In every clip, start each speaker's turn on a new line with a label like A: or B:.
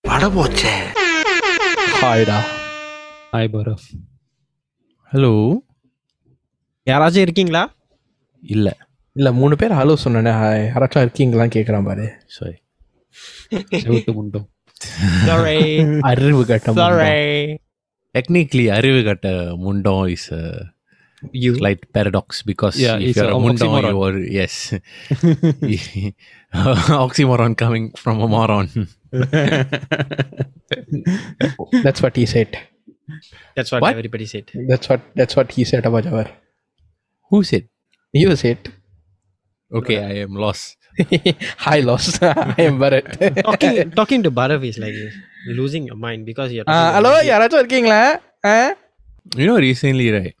A: பட போச்சே
B: ஹாய்டா.
C: Hi பரஃப்
D: hello
A: யாராச்சும் இருக்கீங்களா?
D: இல்ல.
B: இல்ல மூணு பேர் ஹலோ சொன்னேனே. ஹாய் யாராச்சும் இருக்கீங்களான்னு கேட்குறான் பாரு.
D: சாரி
C: முண்டும்.
A: Sorry.
B: அறிவு கட்டம்
A: Sorry.
D: technically அறிவு கட்ட முண்டம் is a
A: You.
D: slight paradox because
C: Yeah,
D: if
C: it's
D: you're
C: a
D: a mundam
C: oxymoron.
D: you are yes oxymoron coming from a moron
B: That's what he said.
A: That's what,
D: What?
A: everybody said.
B: That's what that's what he said about Jawar.
D: who said
B: You said.
D: okay I am lost
B: Hi, lost. I am Bharat.
A: Talking, talking to Barav is like losing your mind because you're.
B: Ah,
A: talking
B: hello,
A: about-
B: யாராச்சும் இருக்கீங்களா ஆ?
D: you know recently right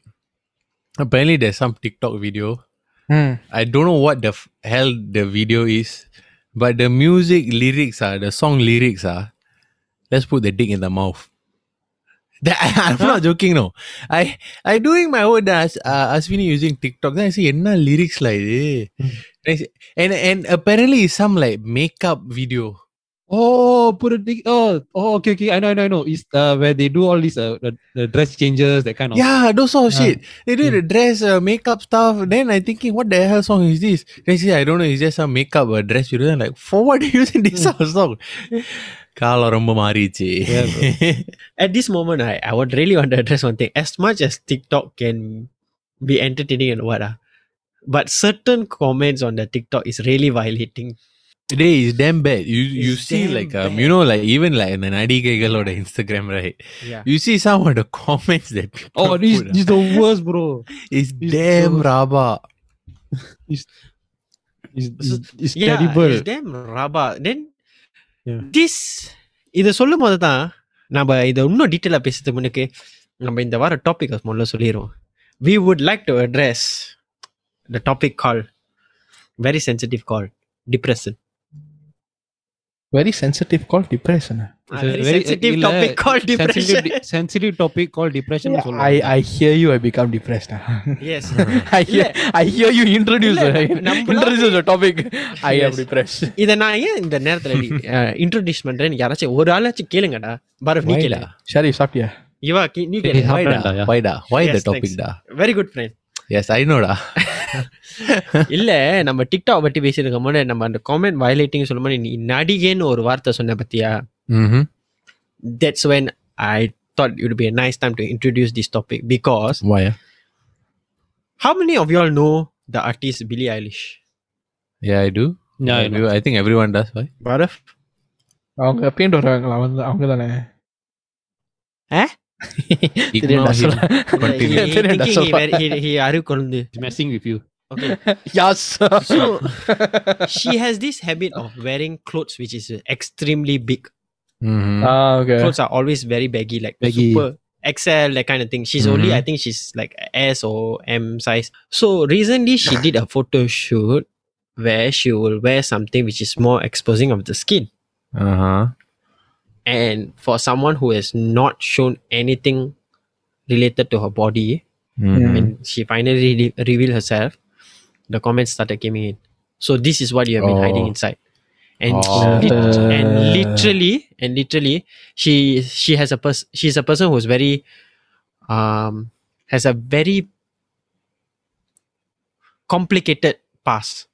D: Apparently there's some TikTok video
B: hmm.
D: I don't know what the f- hell the video is, but the music lyrics are the song lyrics are. Let's put the dick in the mouth. That, I'm not joking, no. I I doing my own uh, dance. Uh, Aswini using TikTok. Then I see enna lyrics like. Hmm. I see- and and apparently it's some like makeup video.
C: Oh, put a dick. Oh, oh, okay, okay. I know, I know, I know. It's uh, where they do all these uh, the, the dress changes, that kind of.
D: Yeah, those sort of
B: uh,
D: shit. They do yeah. the dress, uh, makeup stuff. Then I'm thinking, what the hell song is this? Then she I don't know, it's just some makeup or dress video. Then like, for what are you using this sort of hmm. song?
C: Kala romba.
A: At this moment, I, I would really want to address one thing. As much as TikTok can be entertaining and what, uh, but certain comments on the TikTok is really violating
D: Today is damn bad. You you
A: It's
D: see
A: damn
D: like um,
A: bad.
D: you know like even like in the நடிகைகளோட Instagram right.
A: Yeah.
D: You see some of the comments that people
C: Oh, this,
D: put,
C: this is the worst, bro.
D: ah. It's
C: this
D: damn
C: so-
D: raba.
C: It's, it's, it's, it's
A: Yeah,
C: terrible.
A: it's damn raba. Then
C: Yeah.
A: this இதை சொல்லும் போது தான் நம்ம இதை இன்னும் டீட்டெயிலாக பேசுறதுக்கு முன்னுக்கு நம்ம இந்த வார டாபிக் முதல்ல சொல்லிடுவோம் we would like to address the topic called very sensitive called depression
B: very sensitive call depression
A: depression
C: depression
B: topic I am
A: இந்த நேரத்துல இன்ட்ரோ듀ஸ் பண்றேன் யாராச்சும் ஒரு ஆளாச்சும் கேளுங்கடா. பரப் நீ கேளா.
B: சரி சாப்பிட்டியா?
A: இவா very good friend
D: Yes, I know da.
A: இல்ல நம்ம டிக்டாக் பத்தி பேசியிருக்க போது நம்ம அந்த காமெண்ட் வயலேட்டிங் சொல்லும் போது நீ நடிகைன்னு ஒரு வார்த்தை சொன்ன பத்தியா
D: Mm-hmm.
A: that's when I thought it would be a nice time to introduce this topic because
D: Why? ah?
A: how many of y'all know the artist Billie Eilish?
D: Yeah, I do.
C: Yeah, I
D: I,
C: know.
D: do. I think everyone does. Why?
A: Barav?
B: அவங்க paint வருவாங்களா வந்து அவங்க தானே
D: Ignore him. Continue.
A: He-
B: தெரியும்டா,
A: thinking he
B: சொல்லுப்பா.
A: very- he- he அறிவு கொழுந்து.
C: It's messing with you.
A: Okay.
B: யாஸ்
A: So she has this habit of wearing clothes which is extremely big.
D: Mm-hmm.
B: Okay
A: Clothes are always very baggy, like
C: Baggy.
A: super XL, that kind of thing. She's only,
D: Mhm.
A: I think she's like S or M size. So recently she did a photo shoot where she will wear something which is more exposing of the skin.
D: Uh-huh.
A: And for someone who has not shown anything related to her body.
B: Mm.
A: when she finally re- revealed herself, the comments started coming in. So this is what you have been hiding
D: Oh.
A: inside. And
D: Oh.
A: lit- and literally and literally she she has a person she's a person who's very um has a very complicated past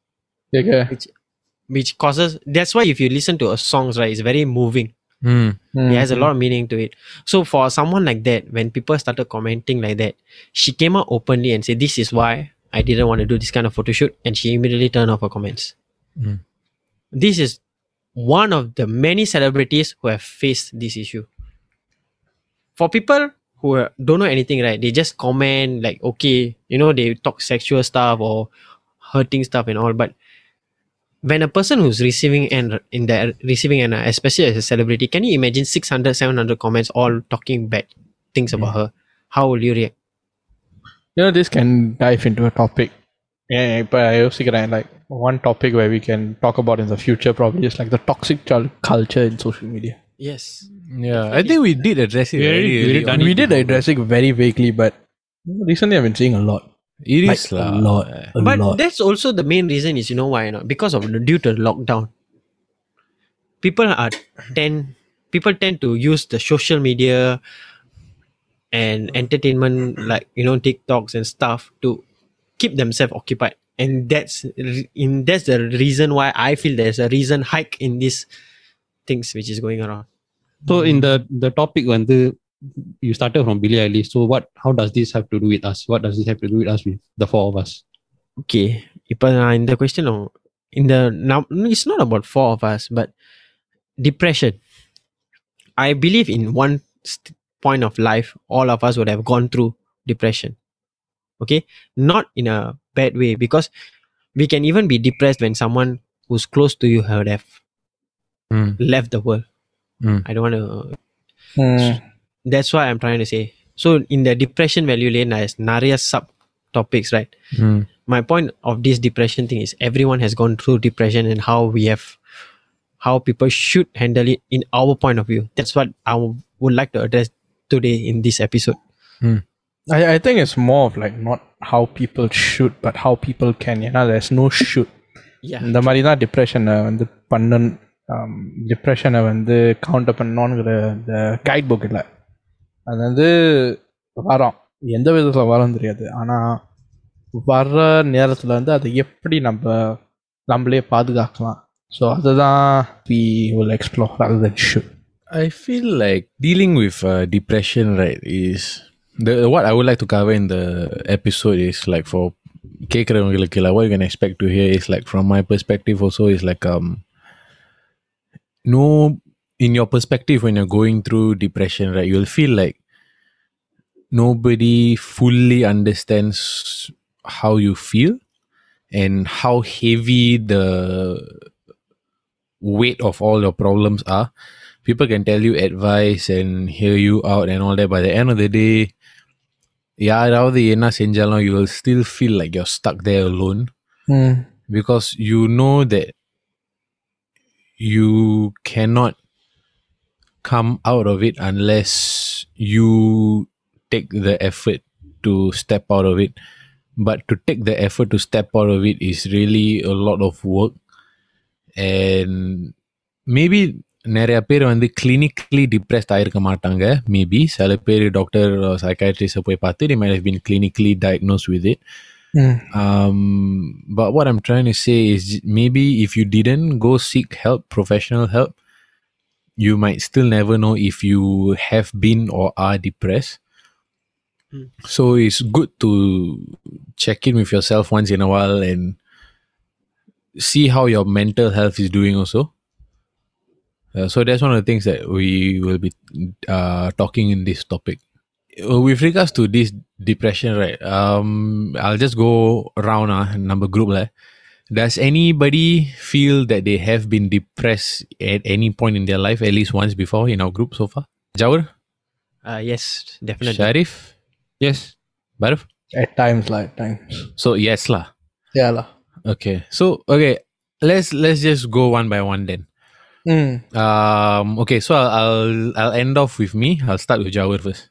B: okay
A: which causes that's why if you listen to her songs right it's very moving
D: Mm.
A: it has a lot of meaning to it. So for someone like that, when people started commenting like that, she came out openly and said, "This is why I didn't want to do this kind of photo shoot," and she immediately turned off her comments.
D: Mm.
A: This is one of the many celebrities who have faced this issue. For people who don't know anything, right? They just comment like, "Okay," you know, they talk sexual stuff or hurting stuff and all, but when a person who's receiving and in the receiving and uh, especially as a celebrity can you imagine 600 700 comments all talking bad things about her how will you react
B: You know, this can dive into a topic. Yeah, but I also get like one topic where we can talk about in the future probably is like the toxic culture in social media.
A: yes
D: Yeah, I think we did address it.
C: We
D: very
C: already- we
D: early
C: already
D: on.
C: done
B: we did address it very vaguely, but recently I've been seeing a lot.
D: It
B: Like,
D: is
B: a
D: lah.
B: lot. A
A: but
B: lot.
A: that's also the main reason is you know why not because of the, due to lockdown people are tend people tend to use the social media and entertainment like you know tiktoks and stuff to keep themselves occupied and that's in that's the reason why i feel there's a reason hike in these things which is going around
C: So in the the topic when the you started from Billie Eilish. So what? How does this have to do with us? What does this have to do with us with the four of us?
A: Okay, uh, in the question இந்த in the now, it's not about four of us, but depression. I believe in one point of life all of us would have gone through depression okay not in a bad way because we can even be depressed when someone who's close to you have
D: left, hmm.
A: left the world
D: hmm.
A: i don't want to.
B: Hmm
A: that's why i'm trying to say so in the depression value lane there's நிறைய sub topics right
D: Mm.
A: my point of this depression thing is everyone has gone through depression and how we have how people should handle it in our point of view that's what i w- would like to address today in this episode
B: I, I think it's more of like not how people should, but how people can. You know, there's no should.
A: yeah
B: இந்த மாதிரி தான் டிப்ரெஷனை வந்து பண்ண டிப்ரெஷனை வந்து counter பண்ணணுங்கிற இந்த guide book இல்லை அது வந்து வரோம் எந்த விதத்தில் வரோம் தெரியாது ஆனால் வர்ற நேரத்தில் வந்து அதை எப்படி நம்ம நம்மளே பாதுகாக்கலாம் ஸோ அதுதான் we will explore rather than should
D: I feel like dealing with uh, depression, right, is the what I would like to cover in the episode is like for கேக்குறவங்களுக்கு like what you can expect to hear is like from my perspective also is like um no in your perspective when you're going through depression right you'll feel like nobody fully understands how you feel and how heavy the weight of all your problems are people can tell you advice and hear you out and all that by the end of the day யாராவது என்ன செஞ்சாலும் you will still feel like you're stuck there alone because you know that you cannot come out of it unless you take the effort to step out of it but to take the effort to step out of it is really a lot of work and maybe நிறைய பேர் வந்து clinically depressed ஆயிருக்க மாட்டாங்க maybe சில பேர் doctor psychiatrist போய் பார்த்து they might have been clinically diagnosed with it um, but what I'm trying to say is maybe if you didn't go seek help, professional help, you might still never know if you have been or are depressed.
A: Hmm.
D: So it's good to check in with yourself once in a while and see how your mental health is doing also. Uh, so that's one of the things that we will be uh, talking in this topic. Uh, with regards to this depression, right? Um, I'll just go around uh, number group lah. Does anybody feel that they have been depressed at any point in their life, at least once before in our group so far? Jawar,
A: uh, yes definitely
D: Sharif,
C: Yes.
D: Barf.
B: at times like times
D: So yes lah.
B: yeah lah
D: Okay. So okay, let's let's just go one by one then.
B: mm.
D: Um. Okay. So I'll I'll, I'll end off with me. I'll start with Jawar first.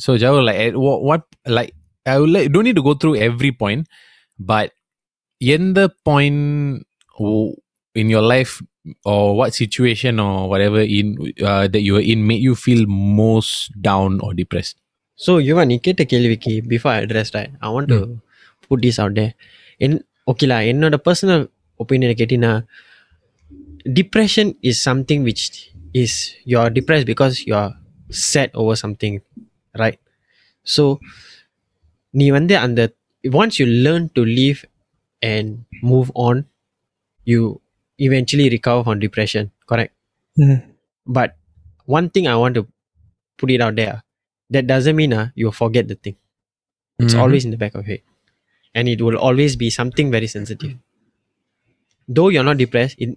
D: So Jawar, like at what, what like I will like don't need to go through every point, but in the point w- in your life or what situation or whatever in uh, that you were in made you feel most down or depressed.
A: So Yuvan, நீ கேட்ட கேள்விக்கு before I address right, I want to put this out there. In okay lah, என்னோட personal opinion கேட்டீங்கன்னா depression is something which is you're depressed because you're sad over something, right? So நீ வந்து அந்த once you learn to live and move on, you eventually recover from depression, correct?
B: Mm-hmm.
A: But one thing I want to put it out there that doesn't mean uh, you'll forget the thing. It's
D: mm-hmm.
A: always in the back of your head. And it will always be something very sensitive. Though you're not depressed, it,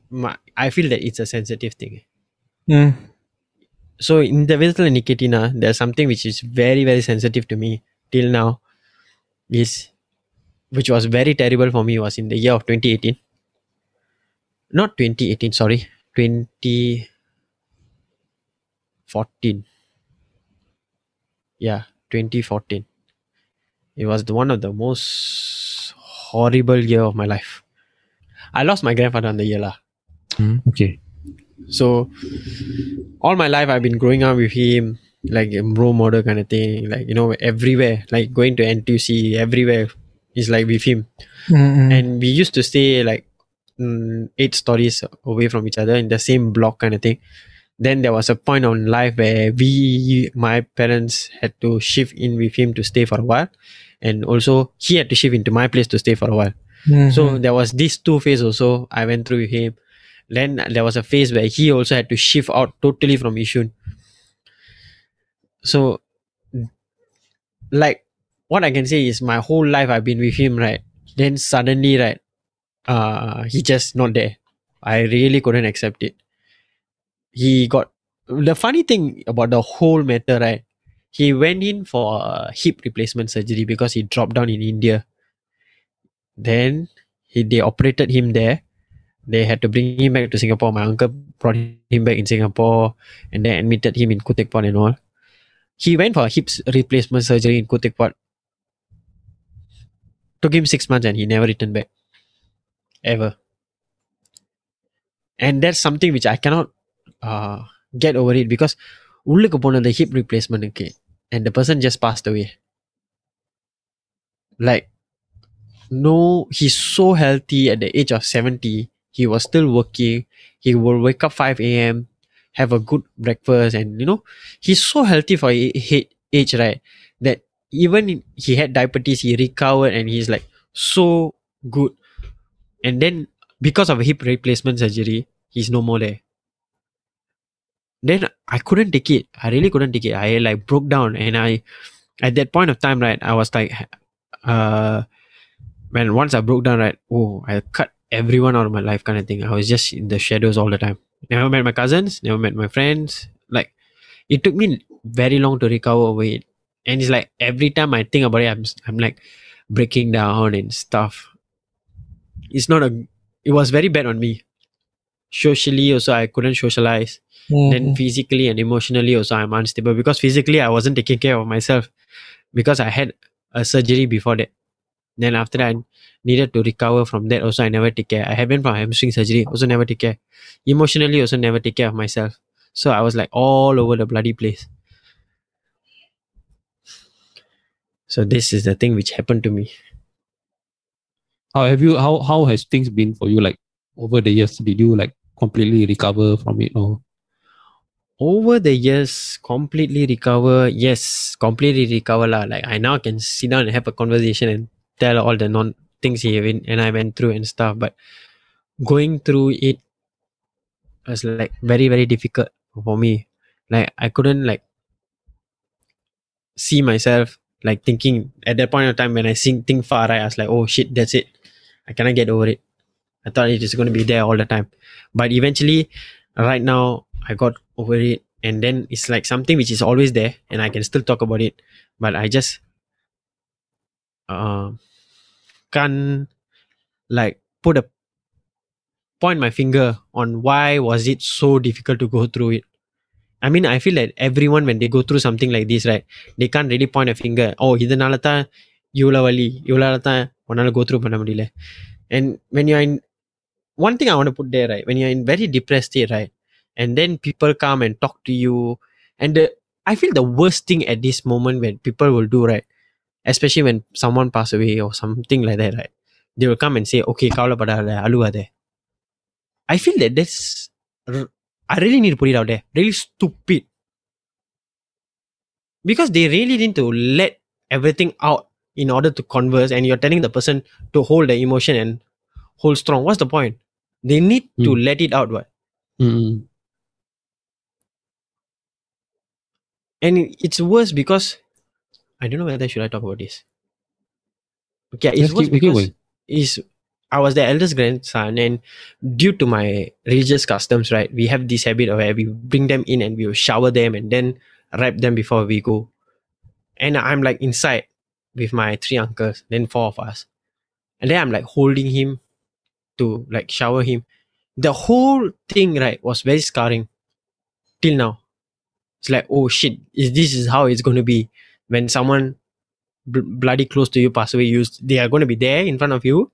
A: I feel that it's a sensitive thing.
B: Mm.
A: So in the vegetal nicotina, ah, there's something which is very, very sensitive to me till now is which was very terrible for me was in the year of 2018. Not 2018, sorry. 2014. Yeah, 2014. It was the, one of the most horrible year of my life. I lost my grandfather on the year lah.
C: Hmm, okay.
A: So all my life I've been growing up with him, like a role model kind of thing. Like, you know, everywhere. Like going to NTUC, everywhere is like with him. And we used to stay like mm, eight stories away from each other in the same block kind of thing. Then there was a point on life where we, my parents, had to shift in with him to stay for a while, and also he had to shift into my place to stay for a while. So there was this two phase also I went through with him. Then there was a phase where he also had to shift out totally from Yishun. So like what I can say is my whole life I've been with him, right? Then suddenly, right, uh he just not there. I really couldn't accept it. He got the funny thing about the whole matter, right? He went in for hip replacement surgery because he dropped down in India. Then he they operated him there. They had to bring him back to Singapore. My uncle brought him back in Singapore and then admitted him in Khoo Teck Puat and all. He went for hip replacement surgery in Khoo Teck Puat. Took him six months and he never returned back. Ever. And that's something which I cannot uh, get over it because உள்ளுக்கு போன the hip replacement okay and the person just passed away. Like no he's so healthy at the age of 70 he was still working he will wake up 5 a.m have a good breakfast and you know he's so healthy for a- he- age right that Even he had diabetes he recovered and he's like so good. And then because of a hip replacement surgery he's no more there. Then i couldn't take it. I really couldn't take it. I like broke down and i at that point of time right i was like uh when once i broke down right oh i cut everyone out of my life kind of thing. I was just in the shadows all the time. Never met my cousins never met my friends. Like it took me very long to recover over it and it's like every time i think about it i'm, I'm like breaking down and stuff. It's not a it was very bad on me. Socially also i couldn't socialize. Then mm-hmm. physically and emotionally also i'm unstable because physically i wasn't taking care of myself because i had a surgery before that. Then after that i needed to recover from that also i never take care. I have been from hamstring surgery also never take care. Emotionally also never take care of myself. So i was like all over the bloody place so this is the thing which happened to me
C: How have you how how has things been for you like over the years? Did you like completely recover from it or
A: over the years completely recover yes completely recover lah. like i now can sit down and have a conversation and tell all the non things he went and i went through and stuff but going through it was like very very difficult for me like i couldn't like see myself like thinking at that point of time when i think, think far right i was like oh shit that's it. I cannot get over it. I thought it is going to be there all the time. But eventually right now I got over it. And then it's like something which is always there and I can still talk about it. But I just uh, can't like put a point my finger on why was it so difficult to go through it I mean I feel that everyone when they go through something like this right they can't really point a finger oh இதனால தான் இவ்வளோ வலி இவ்வளோ தான் உன்னால go through பண்ண முடியல and when you're in one thing I want to put there right when you're in very depressed state right and then people come and talk to you and the, i feel the worst thing at this moment when people will do right especially when someone pass away or something like that right they will come and say okay கவலைப்படாத அழுவாத i feel that that's r- i really need to put it out there really stupid because they really need to let everything out in order to converse and you're telling the person to hold the emotion and hold strong what's the point they need to let it out what
C: Mm.
A: and it's worse because I don't know whether should I talk about this. Okay, it's
C: Just
A: worse
C: keep- keep
A: because
C: going.
A: is I was the eldest grandson, and due to my religious customs, right, we have this habit of where we bring them in and we will shower them and then wrap them before we go. And I'm like inside with my three uncles, then four of us, and then I'm like holding him to like shower him. The whole thing, right, was very scarring till now. It's like, oh shit, is this is how it's going to be when someone bl- bloody close to you pass away, you they are going to be there in front of you.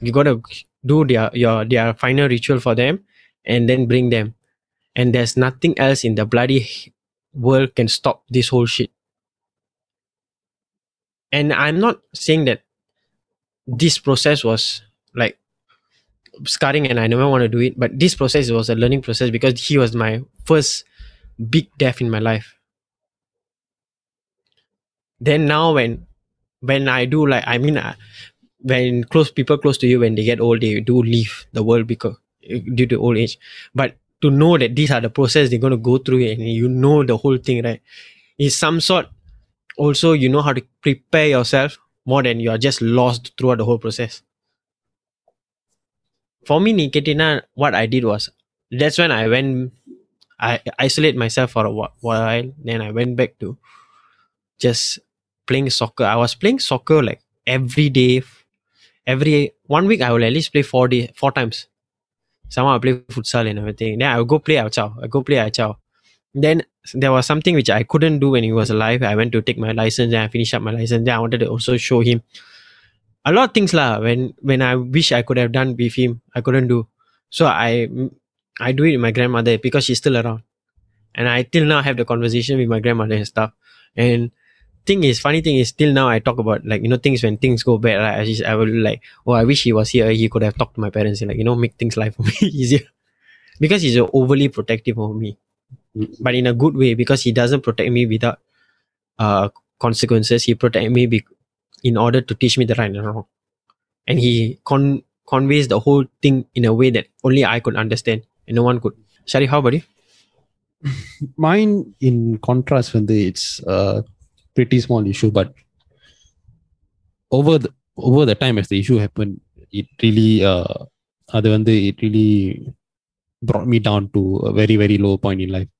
A: You got to do their your their final ritual for them, and then bring them. And there's nothing else in the bloody world can stop this whole shit. And I'm not saying that this process was like scarring and I never want to do it, but this process was a learning process because he was my first big death in my life. Then now when when I do like I mean uh, when close people close to you when they get old they do leave the world because due to old age. But to know that these are the process they're gonna go through and you know the whole thing right is some sort also you know how to prepare yourself more than you are just lost throughout the whole process. For me, Niketina, what I did was that's when I went, I isolate myself for a whi- while. Then I went back to just playing soccer. I was playing soccer like every day, every one week. I will at least play four day, four times. Somehow I play futsal and everything. Then I will go play Ao. I go play Ao. Then there was something which I couldn't do when he was alive. I went to take my license and I finished up my license. Then I wanted to also show him a lot of things lah. When when I wish I could have done with him, I couldn't do. So I I do it with my grandmother because she's still around, and I till now have the conversation with my grandmother and stuff. And thing is, funny thing is, still now I talk about like you know things when things go bad. Right? I just I will like, oh, I wish he was here. He could have talked to my parents and like you know make things life for me easier. because he's overly protective of me but in a good way because he doesn't protect me without uh consequences he protect me be- in order to teach me the right and wrong and he con- conveys the whole thing in a way that only i could understand and no one could Sharif, how about you
C: mine in contrast when it's a pretty small issue but over the over the time as the issue happened it really uh அது வந்து it really brought me down to a very very low point in life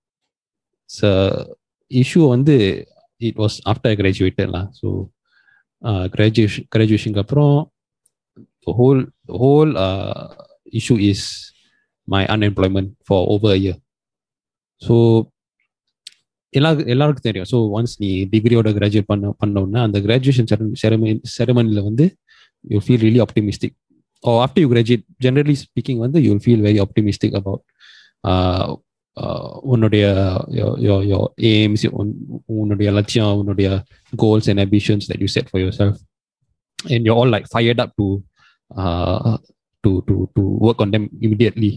C: so issue வந்து it was after I graduated lah so uh, graduation graduation அப்புறம் the whole the whole uh, issue is my unemployment for over a year so எல்லா எல்லாருக்கும் தெரியும் so once நீ டிகிரியோட graduate பண்ண பண்ணோன்னா அந்த graduation ceremony செரமனியில் வந்து you feel really optimistic oh after you graduate generally speaking வந்து you feel very optimistic about உன்னுடைய எய்ம்ஸ் உன்னுடைய லட்சியம் உன்னுடைய goals and ambitions that you set for yourself and you all like fired up to to to to work on them immediately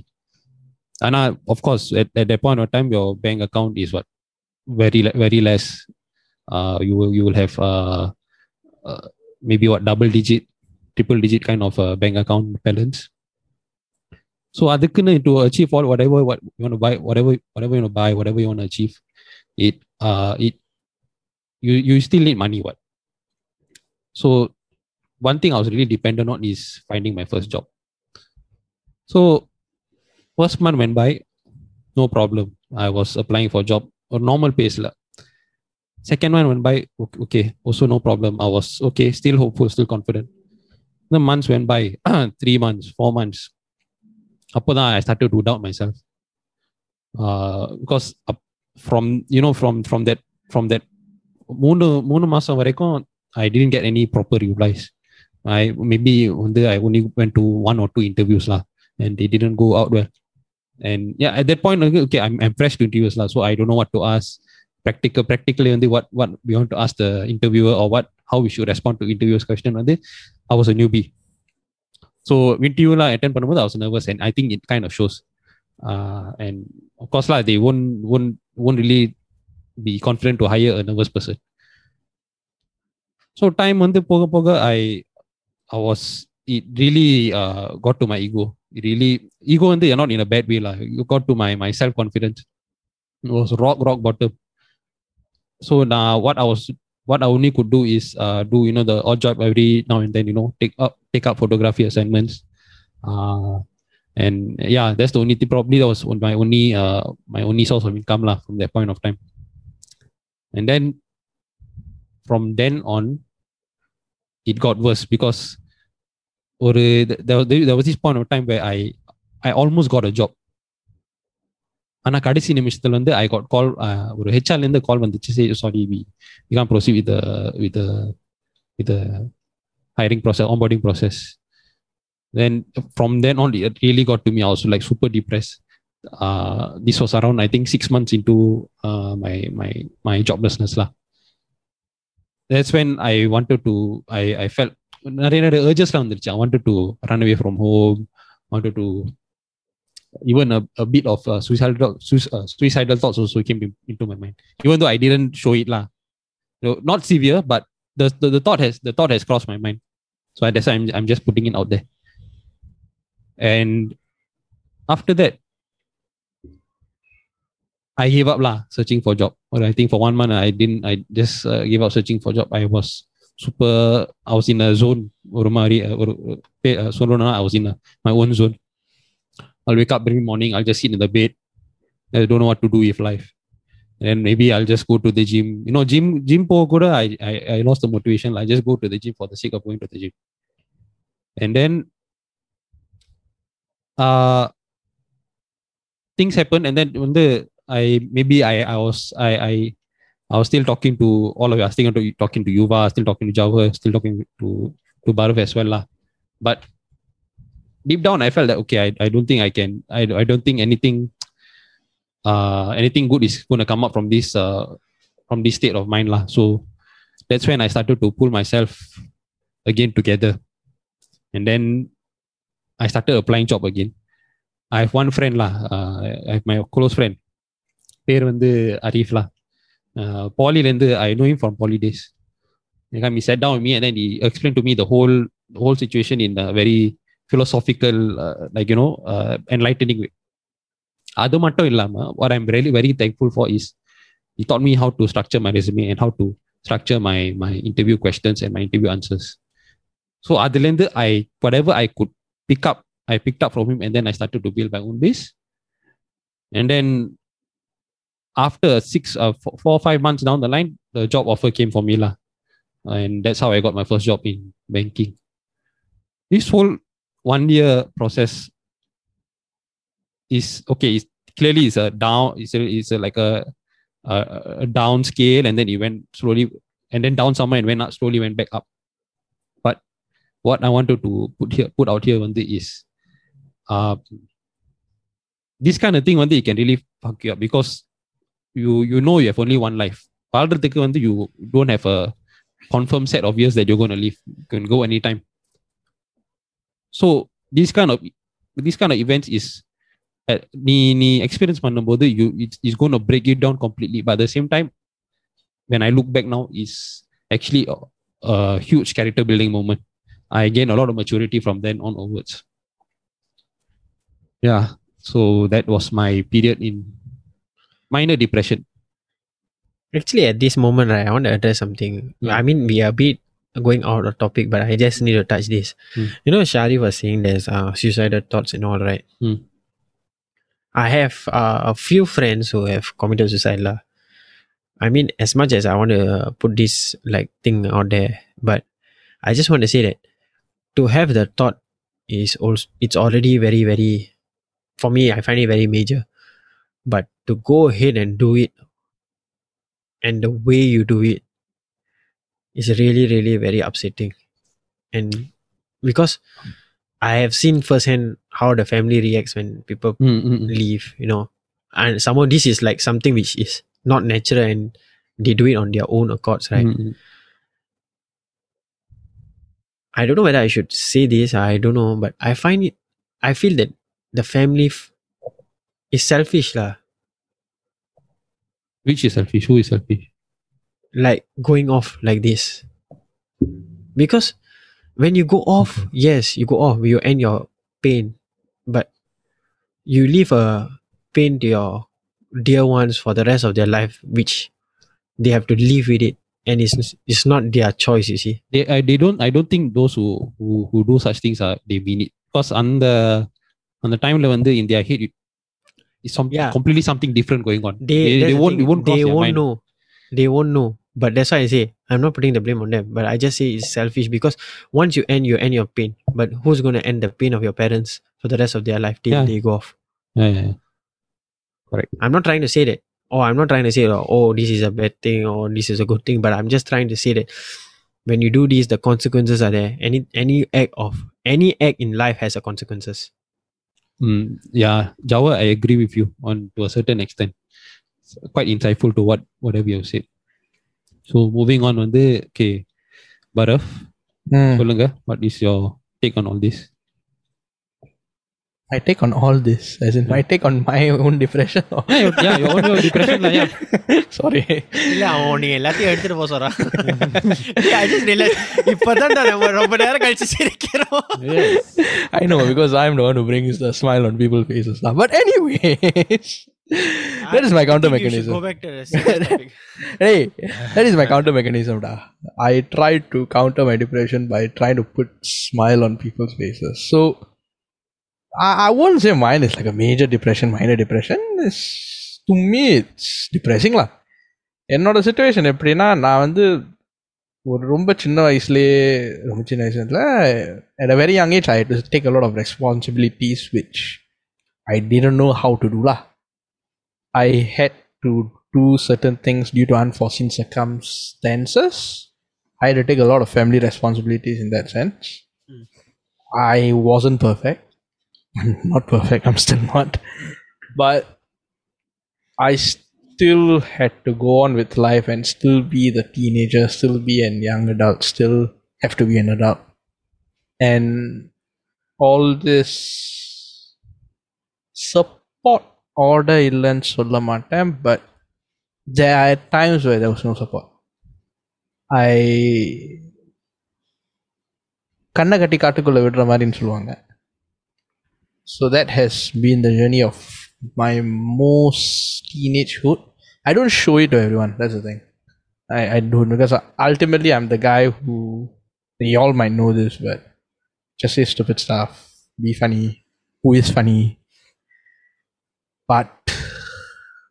C: and uh, of course at, at that point of time your bank account is what very le- very less uh, you will you will have uh, uh, maybe what double digit triple digit kind of uh, bank account balance so அதுக்குன்னு to achieve all whatever what you want to buy whatever whatever you want to buy whatever you want to achieve it uh it you you still need money what so one thing i was really dependent on is finding my first job so first month went by no problem i was applying for job or normal pace la. second one went by okay, okay also no problem i was okay still hopeful still confident the months went by three months four months அப்போதான் i started to doubt myself uh, because up from you know from from that from that மூணு மூணு மாசம் வரைக்கும் i didn't get any proper replies i maybe வந்து i only went to one or two interviews lah and they didn't go out well and yeah at that point okay, okay I'm, I'm fresh to interviews lah, so i don't know what to ask practical practically வந்து what what we want to ask the interviewer or what how we should respond to interviewers question வந்து i was a newbie so interview lah attend பண்ணும்போது i was nervous and i think it kind of shows uh, and of course lah they won't won't won't really be confident to hire a nervous person so time வந்து போக போக i i was it really uh, got to my ego it really ego வந்து not in a bad way lah you got to my my self confidence it was rock rock bottom so now what i was what i only could do is uh, do you know the odd job every now and then you know take up take up photography assignments uh, and yeah that's the only thing probably that was my only uh, my only source of income lah from that point of time and then from then on it got worse because ஒரு there was, there was this point of time where I I almost got a job ஆனா கடைசி நிமிஷத்துல வந்து I got கால் ஒரு ஹெச்ஆர்ல இருந்து call வந்துச்சு சரி sorry we we Khan proceed with with with hiring process onboarding process then from then on it really got to me i was like super depressed uh this was around i think six months into uh my my my joblessness lah that's when i wanted to i i felt நிறைய நிறைய urgesலாம் வந்துருச்சு i wanted to run away from home wanted to even a, a bit of uh, suicidal suic- uh, suicidal thoughts also came in- into my mind even though i didn't show it lah you know, not severe but the, the the thought has the thought has crossed my mind so I, that's why I'm, I'm just putting it out there and after that I gave up lah searching for job. Or I think for one month I didn't. I just uh, gave up searching for job. I was super. I was in a zone. ஒரு மாதிரி ஒரு பே- uh, சொல்லணும்னா I was in a, my own zone. I'll wake up every morning. I'll just sit in the bed. I don't know what to do with life. And then maybe I'll just go to the gym. You know, gym gym po kuda, I, I I lost the motivation. I just go to the gym for the sake of going to the gym. And then uh things happen and then when the I maybe I I was I I I was still talking to all of you. I was still to, talking to Yuva, still talking to Java, still talking to to Barav as well. lah. But deep down I felt that okay, I, I don't think I can I, I don't think anything uh anything good is gonna come up from this uh from this state of mind. lah. So that's when I started to pull myself again together. And then I started applying job again. I have one friend lah. Uh, I have my close friend. பேர் வந்து Arif lah. Uh, polyலேருந்து I know him from poly days. And he sat down with me and then he explained to me the whole the whole situation in a very philosophical, uh, like you know, uh, enlightening way. அது மட்டும் இல்லாம what I'm really very thankful for is he taught me how to structure my resume and how to structure my my interview questions and my interview answers. So அதுலேருந்து I whatever I could pick up, I picked up from him and then I started to build my own base. And then after six, uh, four, four or five months down the line, the job offer came for me lah. And that's how I got my first job in banking. This whole one year process is okay. It's clearly it's a down. It's a, it's a, like a, a a down scale, and then it went slowly, and then down somewhere and went up slowly, went back up. But what I wanted to put here, put out here, one day is, uh, this kind of thing, one it can really fuck you up because you you know you have only one life. வாழ்றதுக்கு வந்து you don't have a confirmed set of years that you're going to live. You can go anytime. So this kind of this kind of events is uh, நீ நீ experience பண்ணும்போது you it's, it's going to break you down completely. But at the same time, when I look back now, is actually a, a huge character building moment. I gained a lot of maturity from then on onwards. Yeah, so that was my period in minor depression.
A: Actually, at this moment, right, I want to address something.
C: Yeah.
A: I mean, we are a bit going out of topic, but I just need to touch this.
C: Hmm.
A: You know, Shari was saying there's uh, suicidal thoughts and all, right?
C: Hmm.
A: I have uh, a few friends who have committed suicide. lah. I mean, as much as I want to put this like thing out there, but I just want to say that to have the thought is also it's already very very for me I find it very major. But to go ahead and do it and the way you do it is really really very upsetting and because i have seen firsthand how the family reacts when people
C: Mm, mm, mm.
A: leave you know and some of this is like something which is not natural and they do it on their own accords right
C: Mm, mm.
A: i don't know whether i should say this i don't know but i find it i feel that the family f- is selfish lah
C: Which is selfish? Who is selfish?
A: like going off like this because when you go off yes you go off you end your pain but you leave a pain to your dear ones for the rest of their life which they have to live with it and it's it's not their choice you see
C: They I, they don't I don't think those who who who do such things are they mean it because on the on the timeல வந்து in their head it- it's some
A: Yeah.
C: completely something different going on.
A: they
C: they, they won't won't
A: they won't
C: mind.
A: know they won't know but that's why i say i'm not putting the blame on them but i just say it's selfish because once you end you end your pain but who's going to end the pain of your parents for the rest of their life till
C: Yeah.
A: they go off
C: Yeah, yeah, yeah. Correct.
A: I'm not trying to say that. Oh, I'm not trying to say, oh, this is a bad thing or this is a good thing. But I'm just trying to say that when you do this, the consequences are there. Any any act of any act in life has a consequences.
C: Mm, yeah, Jawa, I agree with you on to a certain extent. It's quite insightful to what whatever you said. So moving on on the okay,
B: Baraf,
C: mm. What is your take on all this?
B: I take on all this, as in I take on my own depression. or-
C: yeah, your- yeah, your own your depression lah, yeah.
B: Sorry.
A: இல்ல அவன் நீ எல்லாத்தையும் எடுத்துட்டு போக சொல்றான் I just realized இப்பதான் நம்ம ரொம்ப நேரம் கழிச்சு சிரிக்கிறோம்
B: I know because I'm the one who brings the smile on people's faces now. But anyways, that is my counter
A: I think you should Go
B: mechanism.
A: back to the serious topic.
B: Hey, that is my counter mechanism. Da. I try to counter my depression by trying to put smile on people's faces. So I, I won't say mine is like a major depression, minor depression. It's, to me, it's depressing lah. என்னோட situation எப்படின்னா நான் வந்து ஒரு ரொம்ப சின்ன வயசுலேயே ரொம்ப சின்ன வயசுல at a very young age I had to take a lot of responsibilities which I didn't know how to do lah. I had to do certain things due to unforeseen circumstances. I had to take a lot of family responsibilities in that sense. I wasn't perfect. I'm not perfect. I'm still not. But I still had to go on with life and still be the teenager, still be a young adult, still have to be an adult. And all this support order இல்லைன்னு சொல்ல மாட்டேன் but there are times where there was no support. I கண்ணை கட்டி காட்டுக்குள்ள விடுற மாதிரின்னு சொல்லுவாங்க so that has been the journey of my most teenagehood. I don't show it to everyone. That's the thing. I, I don't because ultimately I'm the guy who you all might know this, but just say stupid stuff, be funny, who is funny. But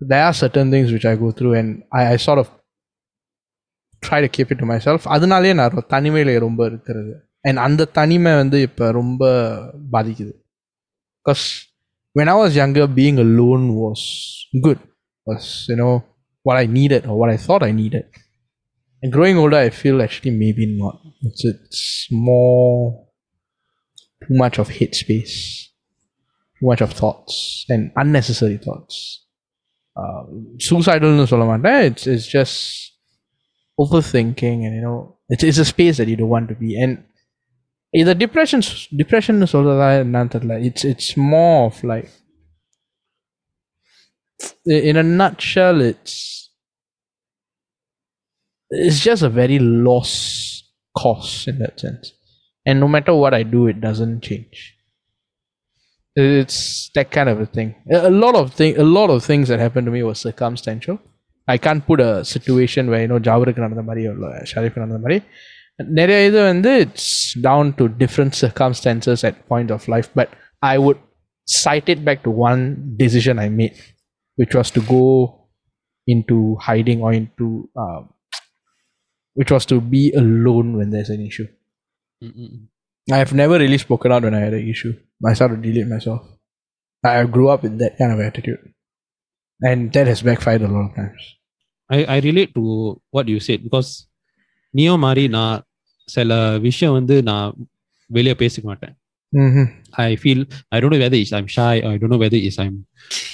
B: there are certain things which I go through and I, I sort of try to keep it to myself. அதனாலேயே நான் ரொ- தனிமையில ரொம்ப இருக்கிறது and அந்த தனிமை வந்து இப்போ ரொம்ப பாதிக்குது because when I was younger, being alone was good. Was you know what I needed or what I thought I needed. And growing older, I feel actually maybe not. It's, it's more too much of headspace, too much of thoughts and unnecessary thoughts. Um, uh, suicidal it's, it's just overthinking and you know it's, it's a space that you don't want to be and இந்த depression depression சொல்றதா என்னன்னு தெரியல it's it's more of like in a nut shell it's it's just a very loss cause in that sense and no matter what i do it doesn't change it's that kind of a thing a a lot of thing a lot of things that happened to me was circumstantial i can't put a situation where you know ஜாவருக்கு நடந்த மாதிரி இல்லை ஷரீஃப் நடந்த மாதிரி நிறைய இது வந்து it's down to different circumstances at point of life but I would cite it back to one decision I made, which was to go into hiding or into, um, which was to be alone when there's an issue.
C: Mm-mm.
B: I have never really spoken out when I had an issue. I started to deal it myself. I grew up with that kind of attitude. And that has backfired a lot of times.
C: I, I relate to what you said because நீயோ மாதிரி நான் சில விஷயம் வந்து நான் வெளியே பேசிக்க மாட்டேன்
B: Mm-hmm.
C: I feel I don't know whether it's I'm shy or I don't know whether it's I'm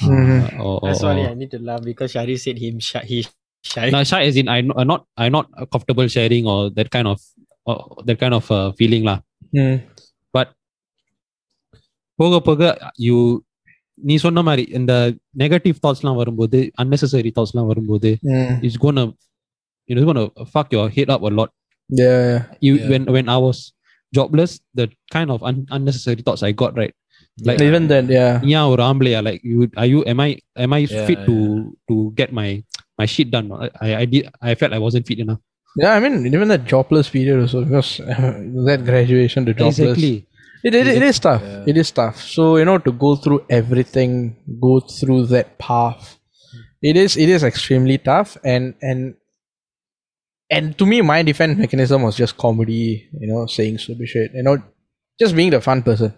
C: uh,
B: Mhm.
C: or, or,
A: That's sorry,
C: or-
A: I need to laugh because Shari said him shy. He shy.
C: No, shy as in I'm not- I'm not I'm not comfortable sharing or that kind of uh, that kind of uh, feeling lah.
B: Mm.
C: போக போக you நீ சொன்ன மாதிரி இந்த negative தாட்ஸ்லாம் வரும்போது unnecessary தாட்ஸ்லாம் வரும்போது
B: Mm.
C: It's gonna it's gonna fuck your head up a lot.
B: yeah, yeah.
C: You
D: Yeah.
C: when when I was jobless, the kind of un- unnecessary thoughts I got right. Like
B: Even then, yeah.
C: yeah, or ambleya, like you are you am I am I
D: Yeah,
C: fit to to get my my shit done? I I did I felt I wasn't fit enough.
B: Yeah, I mean, even that jobless period also, because that graduation to jobless.
C: Exactly.
B: It, it, it is tough.
D: Yeah.
B: It is tough. So, you know, to go through everything, go through that path, it is it is extremely tough. And and and to me, my defense mechanism was just comedy, you know, saying stupid shit, you know, just being the fun person.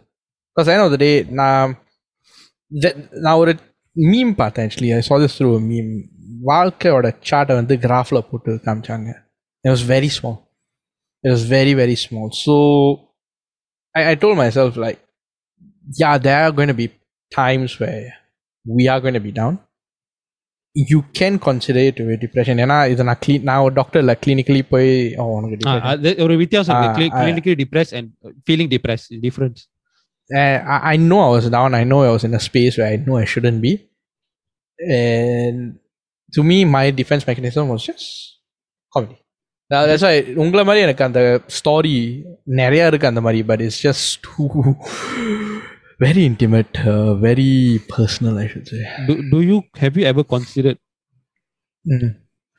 B: Because at the end of the day, now, that, now ஒரு meme பார்த்தேன் actually I saw this through a meme வாழ்க்கையோட சார்ட்டை வந்து கிராஃபில் போட்டு காமிச்சாங்க it was very small it was very very small so I, I told myself like yeah there are going to be times where we are going to be down you can consider it to be depression ஏன்னா இதை நான் clean நான் ஒரு டாக்டர்ல clinically போய் oh, உனக்கு
C: Ah,
B: depression.
C: ah, the- ஒரு வித்தியாசம்
B: Ah, ah.
C: Clinically depress and feeling depress difference
B: uh, I, I know I was down. I know I was in a space where I know I shouldn't be. And to me, my defense mechanism was just comedy. Now, that's why உங்களை மாதிரி எனக்கு அந்த ஸ்டாரி நிறைய இருக்கு அந்த மாதிரி but it's just two very intimate very personal I should say
C: do, do you have you ever considered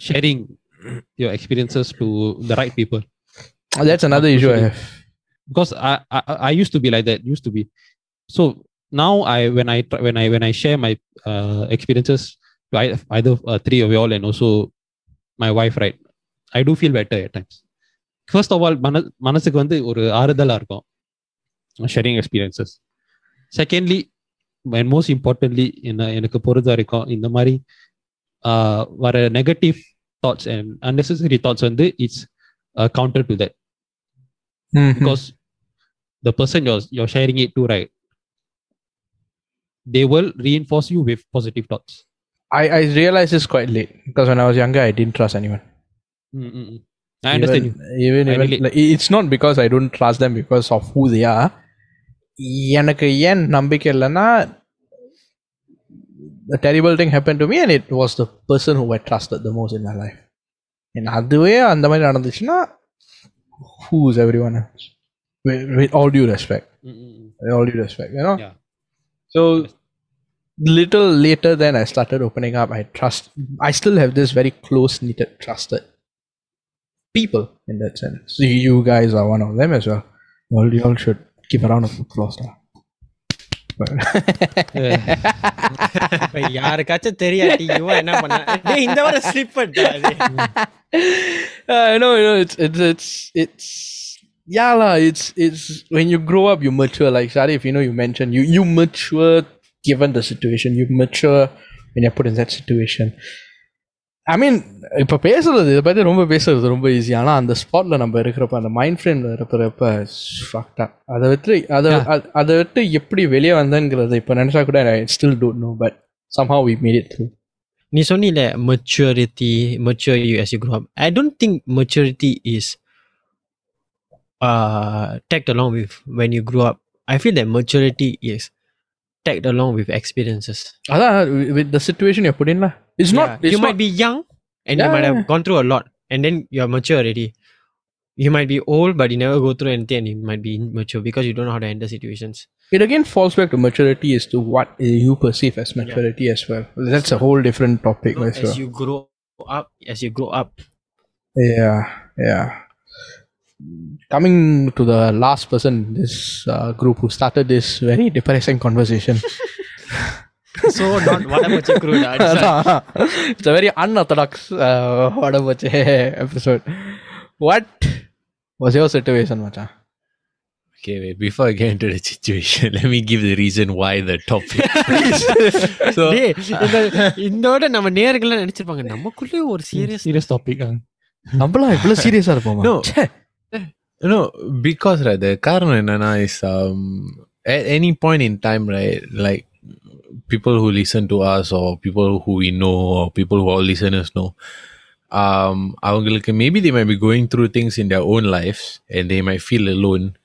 C: sharing your experiences to the right people
B: that's another issue I have.
C: because I, I I used to be like that used to be so now I when I try- when I when I share my uh, experiences to ei- either uh, three of y'all and also my wife right I do feel better at times first of all மன மனசுக்கு வந்து ஒரு ஆறுதலா இருக்கும் sharing experiences secondly and most importantly என்ன எனக்கு பொறுத்த வரைக்கும் இந்த மாதிரி ஆஹ், வர negative thoughts and unnecessary thoughts வந்து it's counter to that
B: Mhm.
C: because the person you're you're sharing it to right they will reinforce you with positive thoughts
B: I, I realized this quite late because when I was younger, I didn't trust anyone.
C: Mm, mm, mm. i understand
B: even,
C: you
B: Even,
C: I
B: even
C: relate.
B: like, it's not because I don't trust them because of who they are. எனக்கு ஏன் நம்பிக்கை இல்லைன்னா a terrible thing happened to me and it was the person who I trusted the most in my life. And அதுவே அந்த மாதிரி நடந்துச்சுன்னா who is everyone else? With, with all due respect.
C: Mm, mm, mm.
B: With all due respect, you know?
C: Yeah.
B: So little later then I started opening up. I trust I still have this very close knitted trusted people in that sense. You guys are one of them as well. You all, you all should give a round of applause now. But
A: இப்ப யாருக்காச்சும் தெரியாட்டி இவன் என்ன பண்ண டேய் இந்த வாரம் slip பண்ணிட்டா
B: I know, you know, it's it's it's it's yeah lah. It's it's when you grow up, you mature. Like Sharif, you know, you mentioned you you mature given the situation. You mature when you're put in that situation. ஐ மீன் இப்போ பேசுறது இதை பற்றி ரொம்ப பேசுறது ரொம்ப easy ஆனால் அந்த ஸ்பாட்டில் நம்ம இருக்கிறப்ப அந்த மைண்ட் ஃப்ரேமில் இருக்கிறப்ப ஃபக்டா அதை விட்டு அதை அதை விட்டு எப்படி வெளியே வந்தேங்கிறது இப்போ நினச்சா கூட I still don't know but somehow we made it through
A: நீ சொன்னில maturity mature you as you grow up I don't think maturity is tagged along with when you grow up I feel that maturity is tagged along with experiences.
B: ah, with the situation you're put in lah. It's
A: yeah. not.
B: It's
A: you
B: not,
A: might be young, and
B: yeah.
A: you might have gone through a lot, and then you're mature already. You might be old, but you never go through anything, and you might be mature because you don't know how to handle situations.
B: It again falls back to maturity as to what you perceive as maturity yeah. as well. That's a whole different topic as well.
A: As you grow up, as you grow up.
B: Yeah, yeah Coming to the last person in this uh, group who started this very depressing conversation.
A: so not whatever crew
B: it's a very unorthodox uh, whatever episode. What was your situation, Macha?
D: Okay, wait, before I get into the situation, let me give the reason why the topic. so,
A: டேய், இந்த- இதோட நம்ம நேர்கள்லாம் நினைச்சிருப்பாங்க நமக்குள்ளே ஒரு serious
C: serious topic ah.
B: நம்மளாம் இவ்வளவு சீரியஸா இருப்போமா
D: No.
B: ச்சே.
D: no, because right, the காரணம் என்னன்னா is um, at any point in time, right, like people who listen to us or people who we know or people who our listeners know, um, அவங்களுக்கு maybe they might be going through things in their own lives and they might feel alone.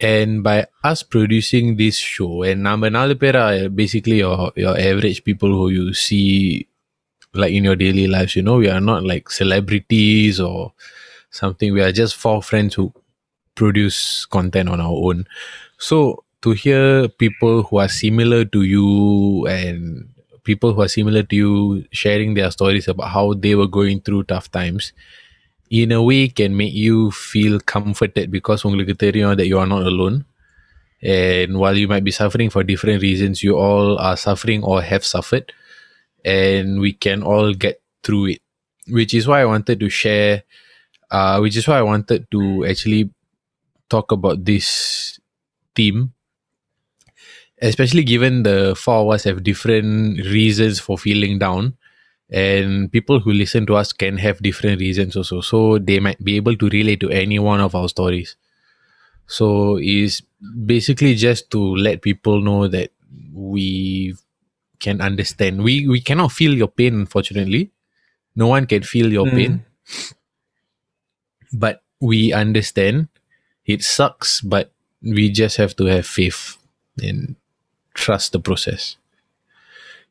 D: And by us producing this show, and நம்ம நாலு பேர் are basically your, your average people who you see like in your daily lives, you know, we are not like celebrities or something. We are just four friends who produce content on our own. So to hear people who are similar to you and people who are similar to you sharing their stories about how they were going through tough times, in a way can make you feel comforted because உங்களுக்கு தெரியும் that you are not alone. And while you might be suffering for different reasons, you all are suffering or have suffered and we can all get through it which is why i wanted to share uh which is why i wanted to actually talk about this theme. Especially given the four of us have different reasons for feeling down. And people who listen to us can have different reasons also. So they might be able to relate to any one of our stories. So it's basically just to let people know that we can understand. We we cannot feel your pain unfortunately. No one can feel your
B: Mm.
D: pain but we understand it sucks but we just have to have faith and trust the process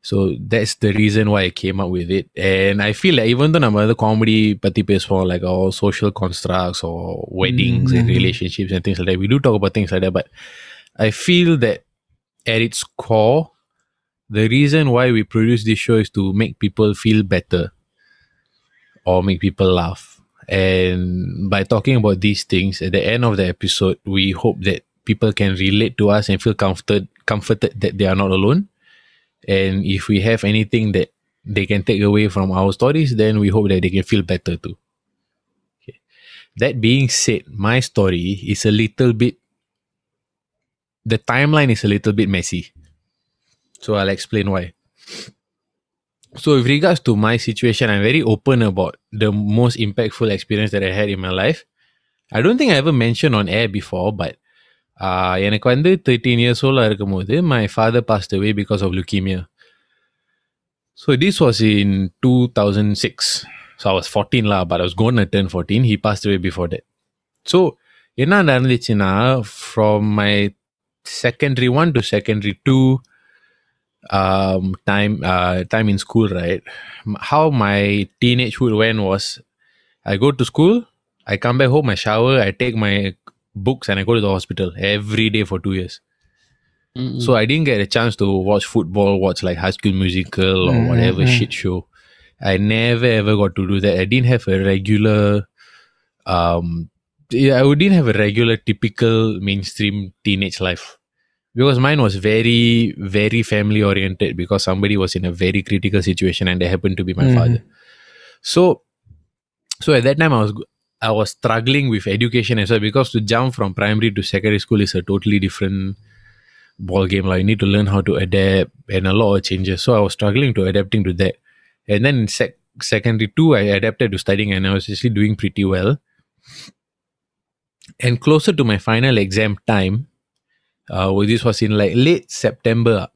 D: so that's the reason why I came up with it. And I feel like even though I'm the comedy pati for like all social constructs or weddings mm-hmm.
B: and
D: relationships and things like that, we do talk about things like that. But I feel that at its core, the reason why we produce this show is to make people feel better or make people laugh And by talking about these things, at the end of the episode, we hope that people can relate to us and feel comforted comforted that they are not alone. And if we have anything that they can take away from our stories, then we hope that they can feel better too. Okay. That being said, my story is a little bit the timeline is a little bit messy. So I'll explain why. So, with regards to my situation, I'm very open about the most impactful experience that I had in my life. I don't think I ever mentioned on air before, but uh, எனக்கு வந்து thirteen years ஓல்டாக இருக்கும்போது my father passed away because of leukemia. So this was in 2006. So I was 14 lah, but I was going to turn 14. He passed away before that. So என்ன நடந்துச்சுன்னா from my secondary one to secondary two um time uh time in school right? How my teenagehood went was i go to school i come back home i shower i take my books and i go to the hospital every day for two years.
C: Mm,
D: so i didn't get a chance to watch football watch like high school musical or
B: Mhm,
D: whatever shit show. I never ever got to do that. I didn't have a regular um yeah, i didn't have a regular typical mainstream teenage life because mine was very very family oriented because somebody was in a very critical situation and they happened to be my
B: Mhm.
D: father. So so at that time i was i was struggling with education as well because to jump from primary to secondary school is a totally different ball game like you need to learn how to adapt and a lot of changes. So i was struggling to adapting to that. And then in sec- secondary 2 i adapted to studying and i was actually doing pretty well. And closer to my final exam time uh, well, this was in like late September.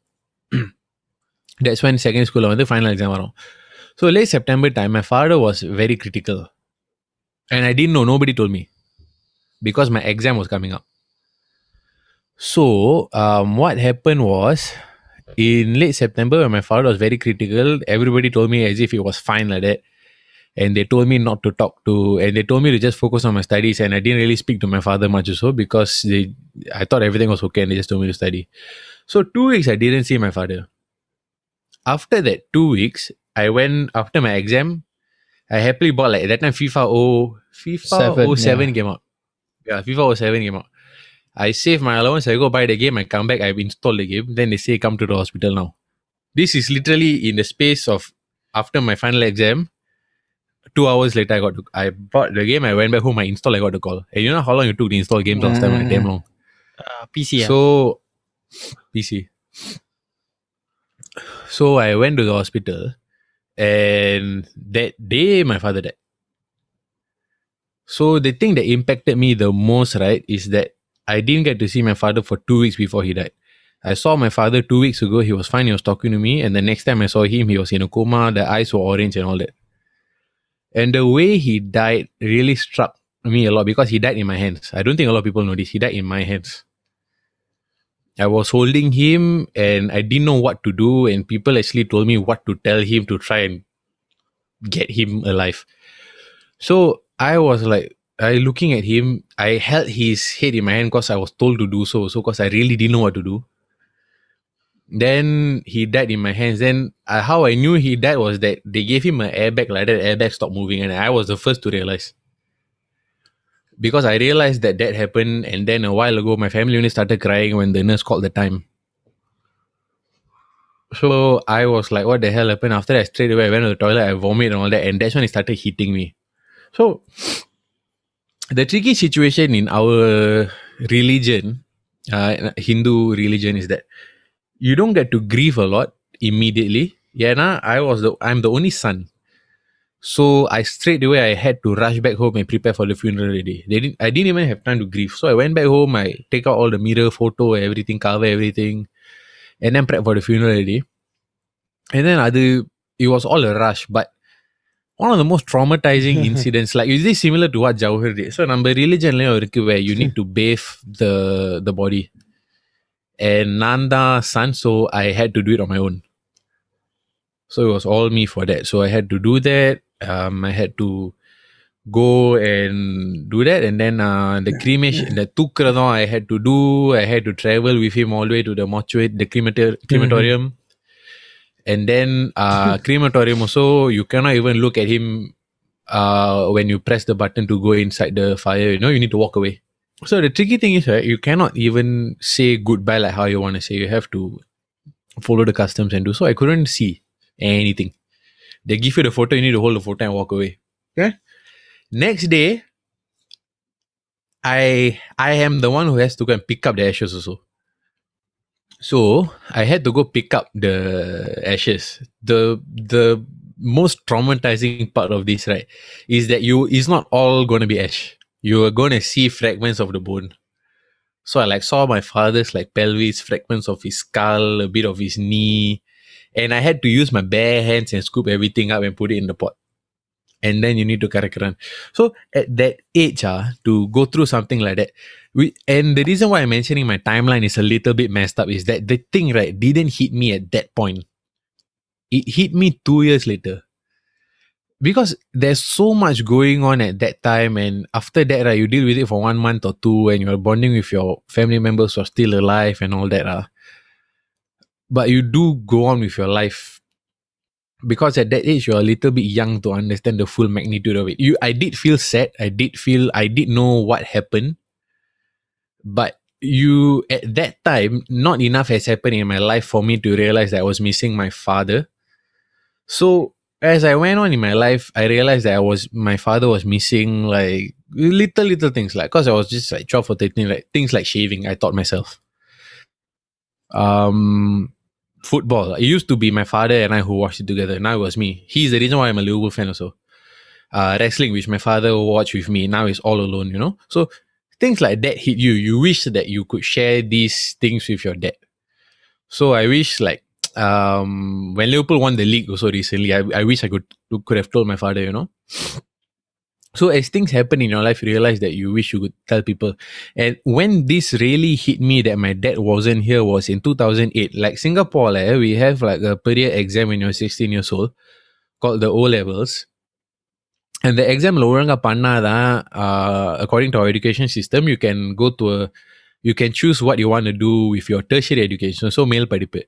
D: That's when secondary school வந்து final exam வரும். So late September time, my father was very critical. And I didn't know, nobody told me. Because my exam was coming up. So um, what happened was in late September when my father was very critical, everybody told me as if it was fine like that. And they told me not to talk to, and they told me to just focus on my studies. And I didn't really speak to my father much also because they, I thought everything was okay and they just told me to study. So two weeks I didn't see my father. After that two weeks, I went after my exam. I happily bought like at that time FIFA oh FIFA
B: Seven,
D: 07 came out. Yeah, FIFA 07 came out. I save my allowance, I go buy the game, I come back, I've installed the game. Then they say come to the hospital now. This is literally in the space of after my final exam. Two hours later, I got to, I bought the game. I went back home. I installed. I got the call. And you know how long it took to install games last time? Like, damn long.
A: Uh, PC.
D: So PC. So I went to the hospital, and that day my father died. So the thing that impacted me the most, right, is that I didn't get to see my father for two weeks before he died. I saw my father two weeks ago. He was fine. He was talking to me, and the next time I saw him, he was in a coma. The eyes were orange and all that. And the way he died really struck me a lot because he died in my hands. I don't think a lot of people know this. He died in my hands. I was holding him and I didn't know what to do. And people actually told me what to tell him to try and get him alive. So I was like, I looking at him, I held his head in my hand because I was told to do so. So because I really didn't know what to do. Then he died in my hands. Then uh, how I knew he died was that they gave him an airbag like that. Airbag stopped moving, and I was the first to realize because I realized that that happened. And then a while ago, my family only started crying when the nurse called the time. So I was like, "What the hell happened?" After that, straight away I went to the toilet, I vomited and all that, and that's when it started hitting me. So the tricky situation in our religion, uh, Hindu religion, is that you don't get to grieve a lot immediately. Yeah, I was the I'm the only son. So I straight away I had to rush back home and prepare for the funeral already. They didn't I didn't even have time to grieve. So I went back home, I take out all the mirror, photo, everything, cover everything, and then prep for the funeral already. And then other it was all a rush, but one of the most traumatizing incidents, like is this similar to what Jawahar did? So number religion where you need to bathe the the body. And Nanda son, so I had to do it on my own. So it was all me for that. So I had to do that. Um, I had to go and do that, and then uh, the cremation, the tukradon I had to do. I had to travel with him all the way to the mortuary, the cremator- crematorium, and then uh, crematorium also. You cannot even look at him uh, when you press the button to go inside the fire. You know, you need to walk away. So the tricky thing is, right, you cannot even say goodbye like how you want to say. You have to follow the customs and do. So I couldn't see anything. They give you the photo, you need to hold the photo and walk away. Okay. Next day, I I am the one who has to go and pick up the ashes also. So I had to go pick up the ashes. The the most traumatizing part of this, right, is that you is not all gonna be ash. You were gonna see fragments of the bone. So I like saw my father's like pelvis, fragments of his skull, a bit of his knee, and I had to use my bare hands and scoop everything up and put it in the pot. And then you need to run. So at that age, ah, to go through something like that, we and the reason why I'm mentioning my timeline is a little bit messed up is that the thing right didn't hit me at that point. It hit me two years later. Because there's so much going on at that time, and after that, right, you deal with it for one month or two, and you're bonding with your family members who are still alive and all that. Ah. But you do go on with your life. Because at that age you're a little bit young to understand the full magnitude of it. You i did feel sad. I did feel i did know what happened. But you at that time not enough has happened in my life for me to realize that i was missing my father. So as i went on in my life i realized that i was my father was missing like little little things like because i was just like 12 or 13 like things like shaving i taught myself um football. It used to be my father and I who watched it together. Now it was me. He's the reason why I'm a Liverpool fan also. Uh, wrestling, which my father watched with me, now is all alone, you know? So things like that hit you. You wish that you could share these things with your dad. So I wish like um when Liverpool won the league also recently, I, I wish I could could have told my father, you know. So as things happen in your life, you realize that you wish you could tell people. And when this really hit me that my dad wasn't here was in 2008. Like Singapore, eh, we have like a per year exam when you're 16 years old called the O levels. And the exam lowering panna uh, according to our education system, you can go to a you can choose what you want to do with your tertiary education. So மேல் படிப்பு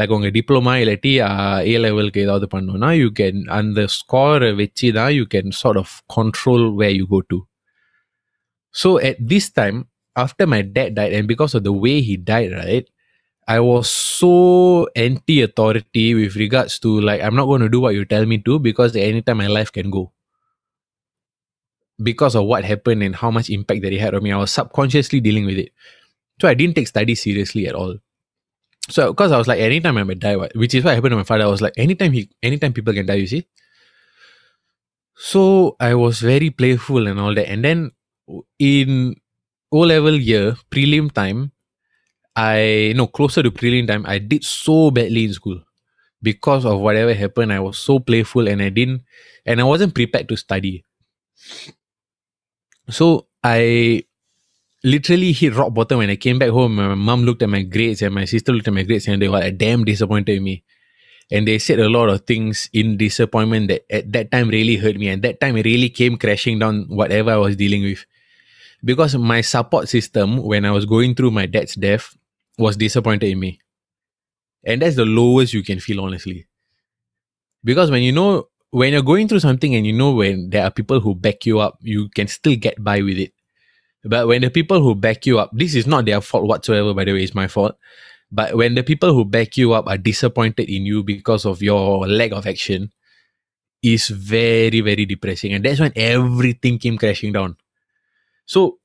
D: like உங்கள் diploma இல்லாட்டி A லெவலுக்கு ஏதாவது பண்ணோன்னா you can அந்த ஸ்கோரை வச்சு தான் you can sort of control way you go to so at this time after my dad died and because of the way he died right I was so anti authority with regards to like I'm not going to do what you tell me to because anytime my life can go because of what happened and how much impact that it had on me I was subconsciously dealing with it so I didn't take studies seriously at all so because I was like, anytime I might die, which is what happened to my father. I was like, anytime he, anytime people can die, you see. So I was very playful and all that. And then in O level year, prelim time, I no closer to prelim time, I did so badly in school because of whatever happened. I was so playful and I didn't, and I wasn't prepared to study. So I literally hit rock bottom when I came back home. My mom looked at my grades and my sister looked at my grades and they were like, damn disappointed in me. And they said a lot of things in disappointment that at that time really hurt me. And that time it really came crashing down whatever I was dealing with. Because my support system when I was going through my dad's death was disappointed in me. And that's the lowest you can feel, honestly. Because when you know, when you're going through something and you know when there are people who back you up, you can still get by with it. But when the people who back you up, this is not their fault whatsoever, by the way, it's my fault. But when the people who back you up are disappointed in you because of your lack of action, is very, very depressing. And that's when everything came crashing down. So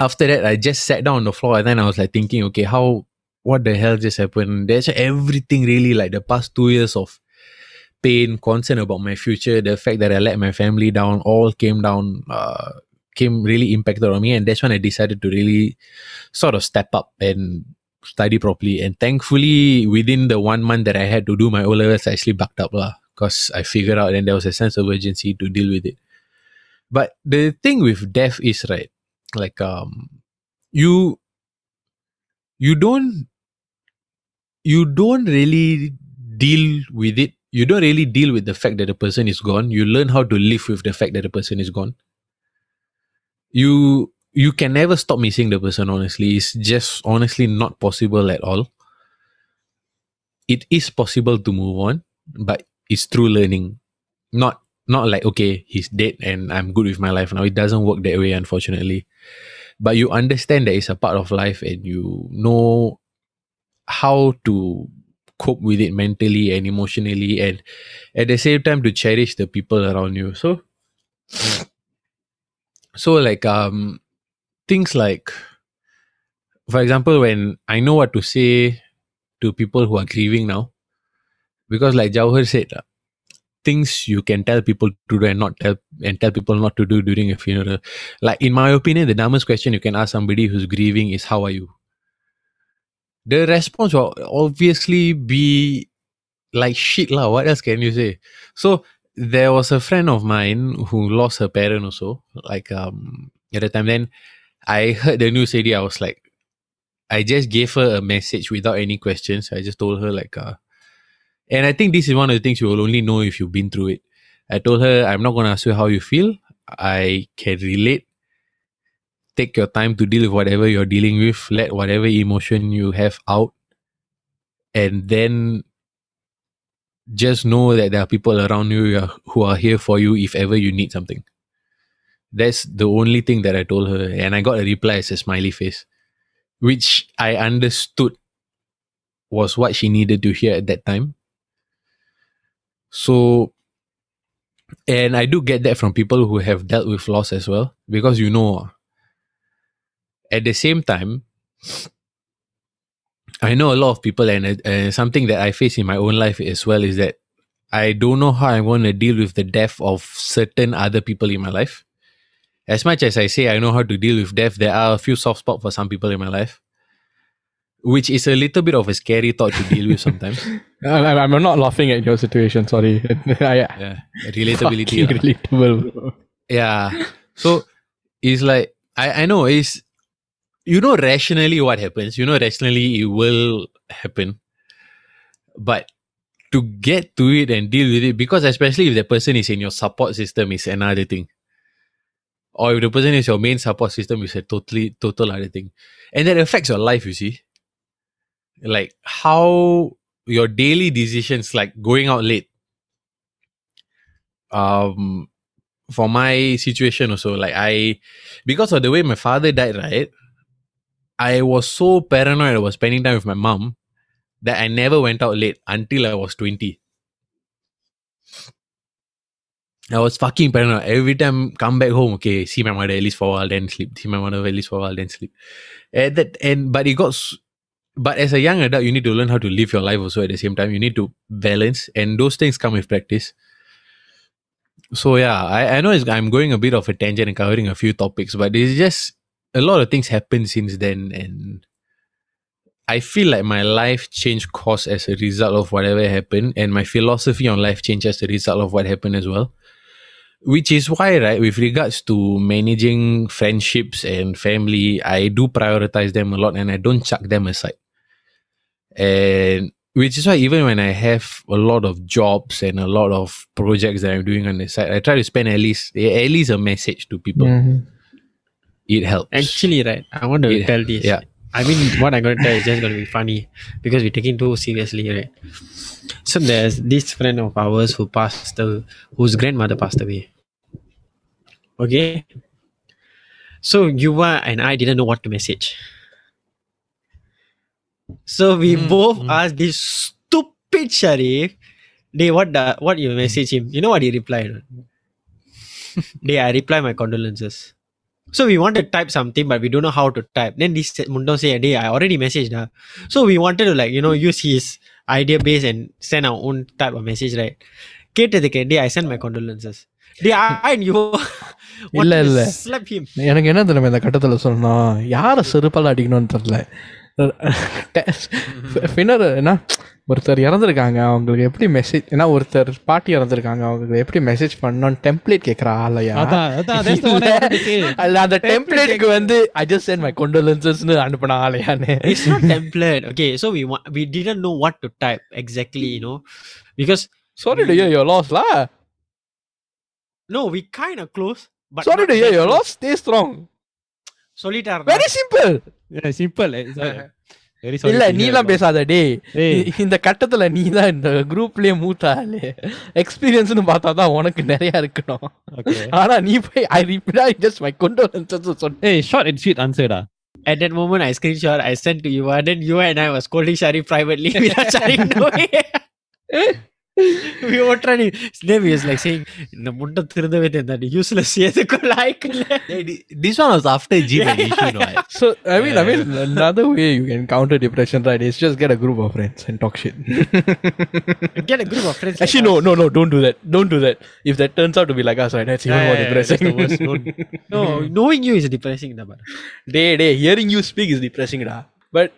D: after that, I just sat down on the floor and then I was like thinking, okay, how what the hell just happened? That's everything really like the past two years of pain, concern about my future, the fact that I let my family down, all came down, uh, came really impacted on me. And that's when I decided to really sort of step up and study properly. And thankfully, within the one month that I had to do my O levels, I actually backed up because I figured out and there was a sense of urgency to deal with it. But the thing with death is right, like um, you you don't you don't really deal with it. You don't really deal with the fact that the person is gone. You learn how to live with the fact that the person is gone. You you can never stop missing the person honestly. It's just honestly not possible at all. It is possible to move on but it's through learning. Not not like okay he's dead and i'm good with my life now. It doesn't work that way unfortunately. But you understand that it's a part of life and you know how to cope with it mentally and emotionally and at the same time to cherish the people around you. So so like um things like for example when i know what to say to people who are grieving now because like jawhar said uh, things you can tell people to do and not tell and tell people not to do during a funeral. Like in my opinion the dumbest question you can ask somebody who's grieving is how are you? The response will obviously be like shit lah. What else can you say? So there was a friend of mine who lost her parent also like um at the time then I heard the news already. I was like, I just gave her a message without any questions. I just told her like, uh, and I think this is one of the things you will only know if you've been through it. I told her, I'm not gonna ask you how you feel. I can relate. Take your time to deal with whatever you're dealing with. Let whatever emotion you have out, and then just know that there are people around you who are- here for you if ever you need something. That's the only thing that I told her. And I got a reply as a smiley face, which I understood was what she needed to hear at that time. So, and I do get that from people who have dealt with loss as well, because you know, at the same time, I know a lot of people, and uh, something that I face in my own life as well is that I don't know how I'm going to deal with the death of certain other people in my life as much as I say I know how to deal with death, there are a few soft spots for some people in my life, which is a little bit of a scary thought to deal with sometimes.
B: I, I'm not laughing at your situation. Sorry.
D: Yeah, relatability.
B: relatable. bro.
D: Yeah. So it's like I I know it's you know rationally what happens. You know rationally it will happen, but to get to it and deal with it because especially if the person is in your support system is another thing. Or if the person is your main support system is a totally total other thing. And that affects your life, you see. Like how your daily decisions like going out late. Um for my situation also, like I because of the way my father died, right? I was so paranoid was spending time with my mom that I never went out late until I was 20. I was fucking paranoid. Every time come back home, okay, see my mother at least for a while, then sleep. See my mother at least for a while, then sleep. That and but it got but as a young adult, you need to learn how to live your life also at the same time. You need to balance, and those things come with practice. So yeah, I, I know I'm going a bit of a tangent and covering a few topics, but it's just a lot of things happened since then, and I feel like my life changed course as a result of whatever happened, and my philosophy on life changed as a result of what happened as well. Which is why, right, with regards to managing friendships and family, I do prioritize them a lot and I don't chuck them aside. And which is why even when I have a lot of jobs and a lot of projects that I'm doing on the side, I try to spend at least at least a message to people.
B: Mhm.
D: It helps.
A: Actually, right, I want to
D: Yeah,
A: tell this.
D: yeah.
A: I mean, what I'm going to tell is just going to be funny because we're taking too seriously, right? So there's this friend of ours who passed, uh, whose grandmother passed away. Okay. So Yuva and I didn't know what to message. So we
D: Mm,
A: both
D: mm.
A: asked this stupid Sharif. They what the what you message him? You know what he replied? They I reply my condolences. So we wanted to type something, but we don't know how to type. Then this Mundon say, "Hey, I already messaged her." So we wanted to like you know use his idea base and send our own type of message, right? கேட்டதுக்கு டே I send my condolences. Dey, I and you
B: இல்ல,
A: wanted to
B: இல்ல.
A: slap him.
B: எனக்கு என்ன தெரியுமா இந்த கட்டத்தில் சொல்லணும் யாரை செருப்பால் அடிக்கணும்னு தெரில பின்னர் என்ன ஒருத்தர் இறந்துருக்காங்க அவங்களுக்கு எப்படி மெசேஜ் ஏன்னா ஒருத்தர் பாட்டி இறந்துருக்காங்க அவங்களுக்கு எப்படி மெசேஜ் பண்ணணும்னு டெம்ப்ளேட் கேட்குறா ஆலையா
C: அதான் அதான் that's the one I wanted to say.
B: அல்ல அந்த டெம்ப்ளேட்டுக்கு வந்து ஐ ஜஸ்ட் சென்ட் மை கொண்டோலன்சஸ்னு அனுப்பின ஆலையான்னு
A: It's not template. Okay, so we wa- we didn't know what to type exactly, you know, because
B: sorry to yo loss law
A: no, we kind of close. But
B: sorry
A: not
B: to yo
A: that
B: yo
A: close.
B: Loss stay strong
A: சொல்லிட்டாரு
B: very simple
C: Yeah, eh.
B: இல்ல நீலாம்
C: about-
B: பேசாத டே
C: Hey,
B: இந்த கட்டத்துல நீ தான் இந்த குரூப்லயே மூத்த ஆளு எக்ஸ்பீரியன்ஸ்னு பார்த்தா தான் உனக்கு நிறைய இருக்கணும். ஆனா நீ போய் I reply just my condolences சொன்ன
C: and sweet answer dah.
A: At that moment, I screenshot, I sent to you, and then you and I was scolding Sharif privately without Sharif knowing. we were trying to, then we was like saying, இந்த முண்டை திருந்தவே தெரிந்தாடி useless எதுக்கும் like இல்ல
D: Hey, thi- this one was after Jeep
A: Yeah,
D: and
A: yeah,
D: issue, no?
A: yeah.
B: So I mean, I mean, another way you can counter depression, right, is just get a group of friends and talk shit.
A: get a group of friends like
B: Actually, no,
A: us.
B: no, no, don't do that. Don't do that. If that turns out to be like us, right, that's even
A: Yeah,
B: more
A: yeah, yeah, that's
B: depressing.
A: the worst. Don't- no knowing you is depressing da, but
B: day, day, hearing you speak is depressing, da. But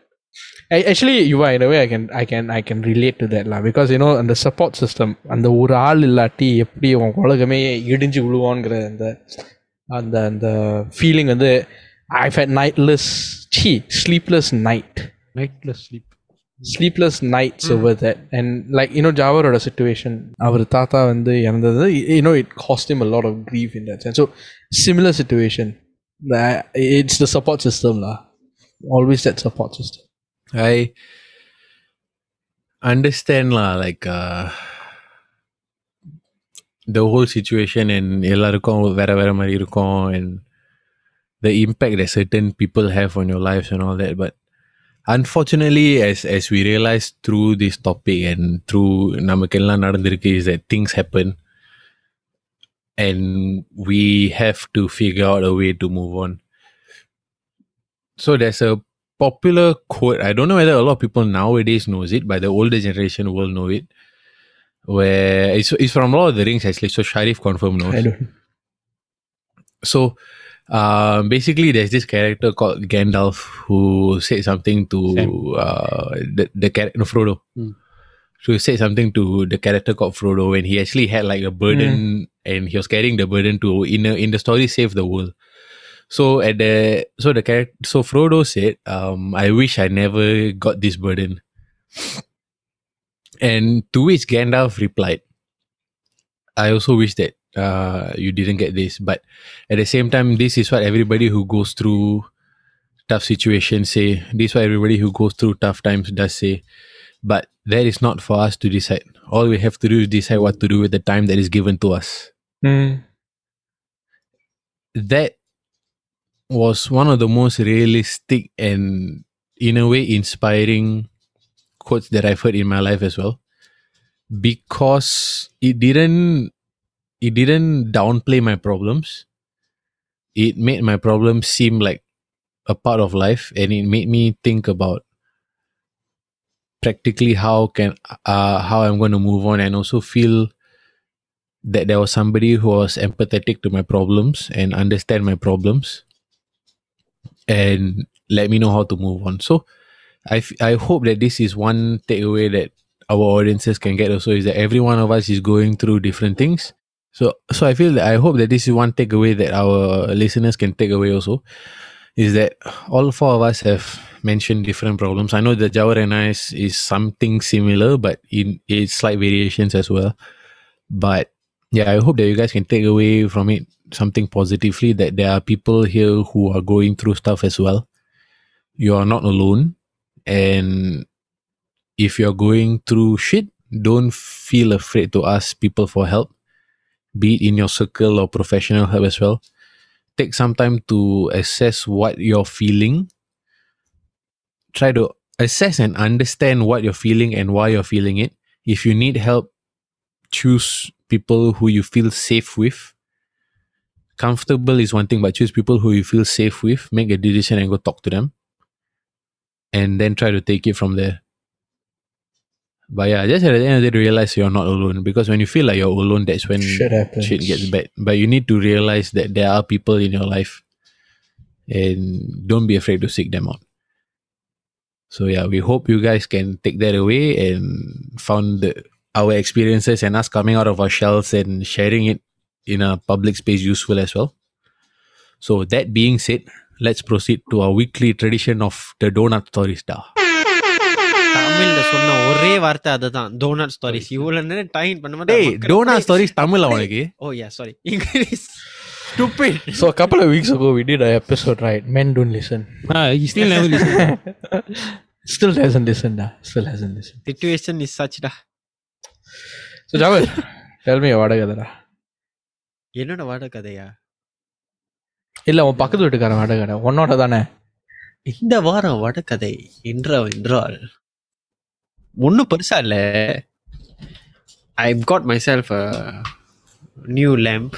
B: I, actually, you are in a way I can, I can, I can relate to that, lah. Because you know, அந்த support system, அந்த ஒரு ஆள் இல்லாட்டி எப்படி உன் உலகமே இடிஞ்சு விழுவான்ங்கிற அந்த அந்த அந்த ஃபீலிங் வந்து I've had nightless, C sleepless night.
C: Nightless sleep.
B: Sleepless nights over that and like you know ஜாவரோட சுச்சுவேஷன் அவர் தாத்தா வந்து இறந்தது you know it cost him lot of grief in that so similar situation it's the support system லா always that support system
D: I understand lah, like uh, the whole situation and எல்லாருக்கும் வேற வேற மாதிரி இருக்கும் and the impact that certain people have on your lives and all that. But unfortunately, as as we realize through this topic and through நமக்கெல்லாம் நடந்திருக்கு is that things happen and we have to figure out a way to move on. So there's a popular quote. I don't know whether a lot of people nowadays knows it, but the older generation will know it. Where it's, it's from Lord of the Rings actually. So Sharif confirm knows.
B: I don't
D: So uh, basically, there's this character called Gandalf who said something to uh, the the character no, Frodo.
C: Hmm.
D: So he said something to the character called Frodo when he actually had like a burden and he was carrying the burden to in a, in the story save the world. So at the so the character so Frodo said, um, "I wish I never got this burden." And to which Gandalf replied, "I also wish that uh, you didn't get this, but at the same time, this is what everybody who goes through tough situations say. This is what everybody who goes through tough times does say. But that is not for us to decide. All we have to do is decide what to do with the time that is given to us.
B: Mm.
D: That was one of the most realistic and, in a way, inspiring quotes that I've heard in my life as well. Because it didn't it didn't downplay my problems. It made my problems seem like a part of life and it made me think about practically how can uh how I'm going to move on and also feel that there was somebody who was empathetic to my problems and understand my problems and let me know how to move on. So I, f- I hope that this is one takeaway that our audiences can get also is that every one of us is going through different things. So so I feel that I hope that this is one takeaway that our listeners can take away also is that all four of us have mentioned different problems. I know that Jawar and I is, is something similar, but in it's slight variations as well. But yeah, I hope that you guys can take away from it something positively that there are people here who are going through stuff as well. You are not alone. And if you're going through shit, don't feel afraid to ask people for help, be it in your circle or professional help as well. Take some time to assess what you're feeling. Try to assess and understand what you're feeling and why you're feeling it. If you need help, choose people who you feel safe with comfortable is one thing, but choose people who you feel safe with, make a decision and go talk to them. And then try to take it from there. But yeah, just at the end of the day, realize you're not alone. Because when you feel like you're alone, that's when
B: Shit happens.
D: shit gets bad. But you need to realize that there are people in your life and don't be afraid to seek them out. So yeah, we hope you guys can take that away and found the, our experiences and us coming out of our shells and sharing it in a public space useful as well. So that being said, let's proceed to our weekly tradition of the donut stories. Da.
A: தமிழ்ல சொன்ன ஒரே வார்த்தை அதுதான் donut stories இவ்வளவு நேரம் time பண்ண
D: Hey, donut stories Tamil அவனுக்கு
A: oh yeah sorry English stupid
B: So a couple of weeks ago, we did an episode, right? Men don't listen.
C: Ah, he still never listen.
B: Still hasn't listened. Da. Still hasn't listened.
A: Situation is சச்டா
B: So Javed, tell me what கதைடா
A: என்னோட வாட கதையா?
B: இல்ல உன் பக்கத்து வீட்டுக்காரன் வாடகை கடை. உன்னோட தானே?
A: இந்த வாரம் வடகதை என்ற என்றால் ஒன்றும் பெருசா இல்ல. I got myself new lamp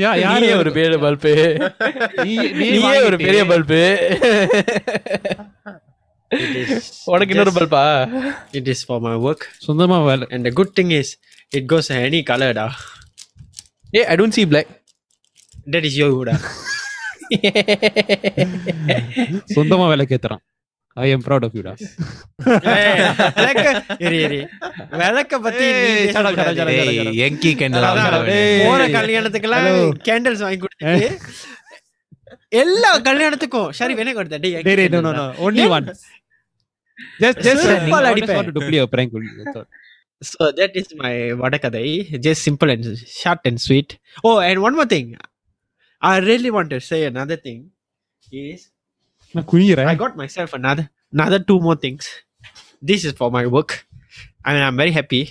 C: yeah.
B: ஒரு பெரிய பல்பு நீயே ஒரு பெரிய பல்பு உனக்கு இன்னொரு பல்பா
A: it is for my work
C: சொந்தமா வேலை.
A: And good thing is it goes any கலர்டா
B: Yeah, I don't see black.
A: That is your Huda.
C: Ah. சொந்தமா விளக்கேத்துறான் ஐ எம் ப்ரௌட் ஆஃப் யூடா
A: விளக்க இரு இரு. விளக்க பத்தி
D: எங்கி
C: கேண்டல்
A: போற கேண்டல்ஸ் வாங்கி கொடுத்து எல்லா கல்யாணத்துக்கும் சரி வேணே கொடுத்த? டேய்
C: ஒன்லி
A: ஒன்
C: ஜஸ்ட் ஜஸ்ட்
A: அடிப்பேன்
C: to prank
A: So that is my Vadakadai. Just simple and short and sweet. Oh, and one more thing. I really want to say another thing. Is I got myself another another two more things. This is for my work. I mean I'm very happy.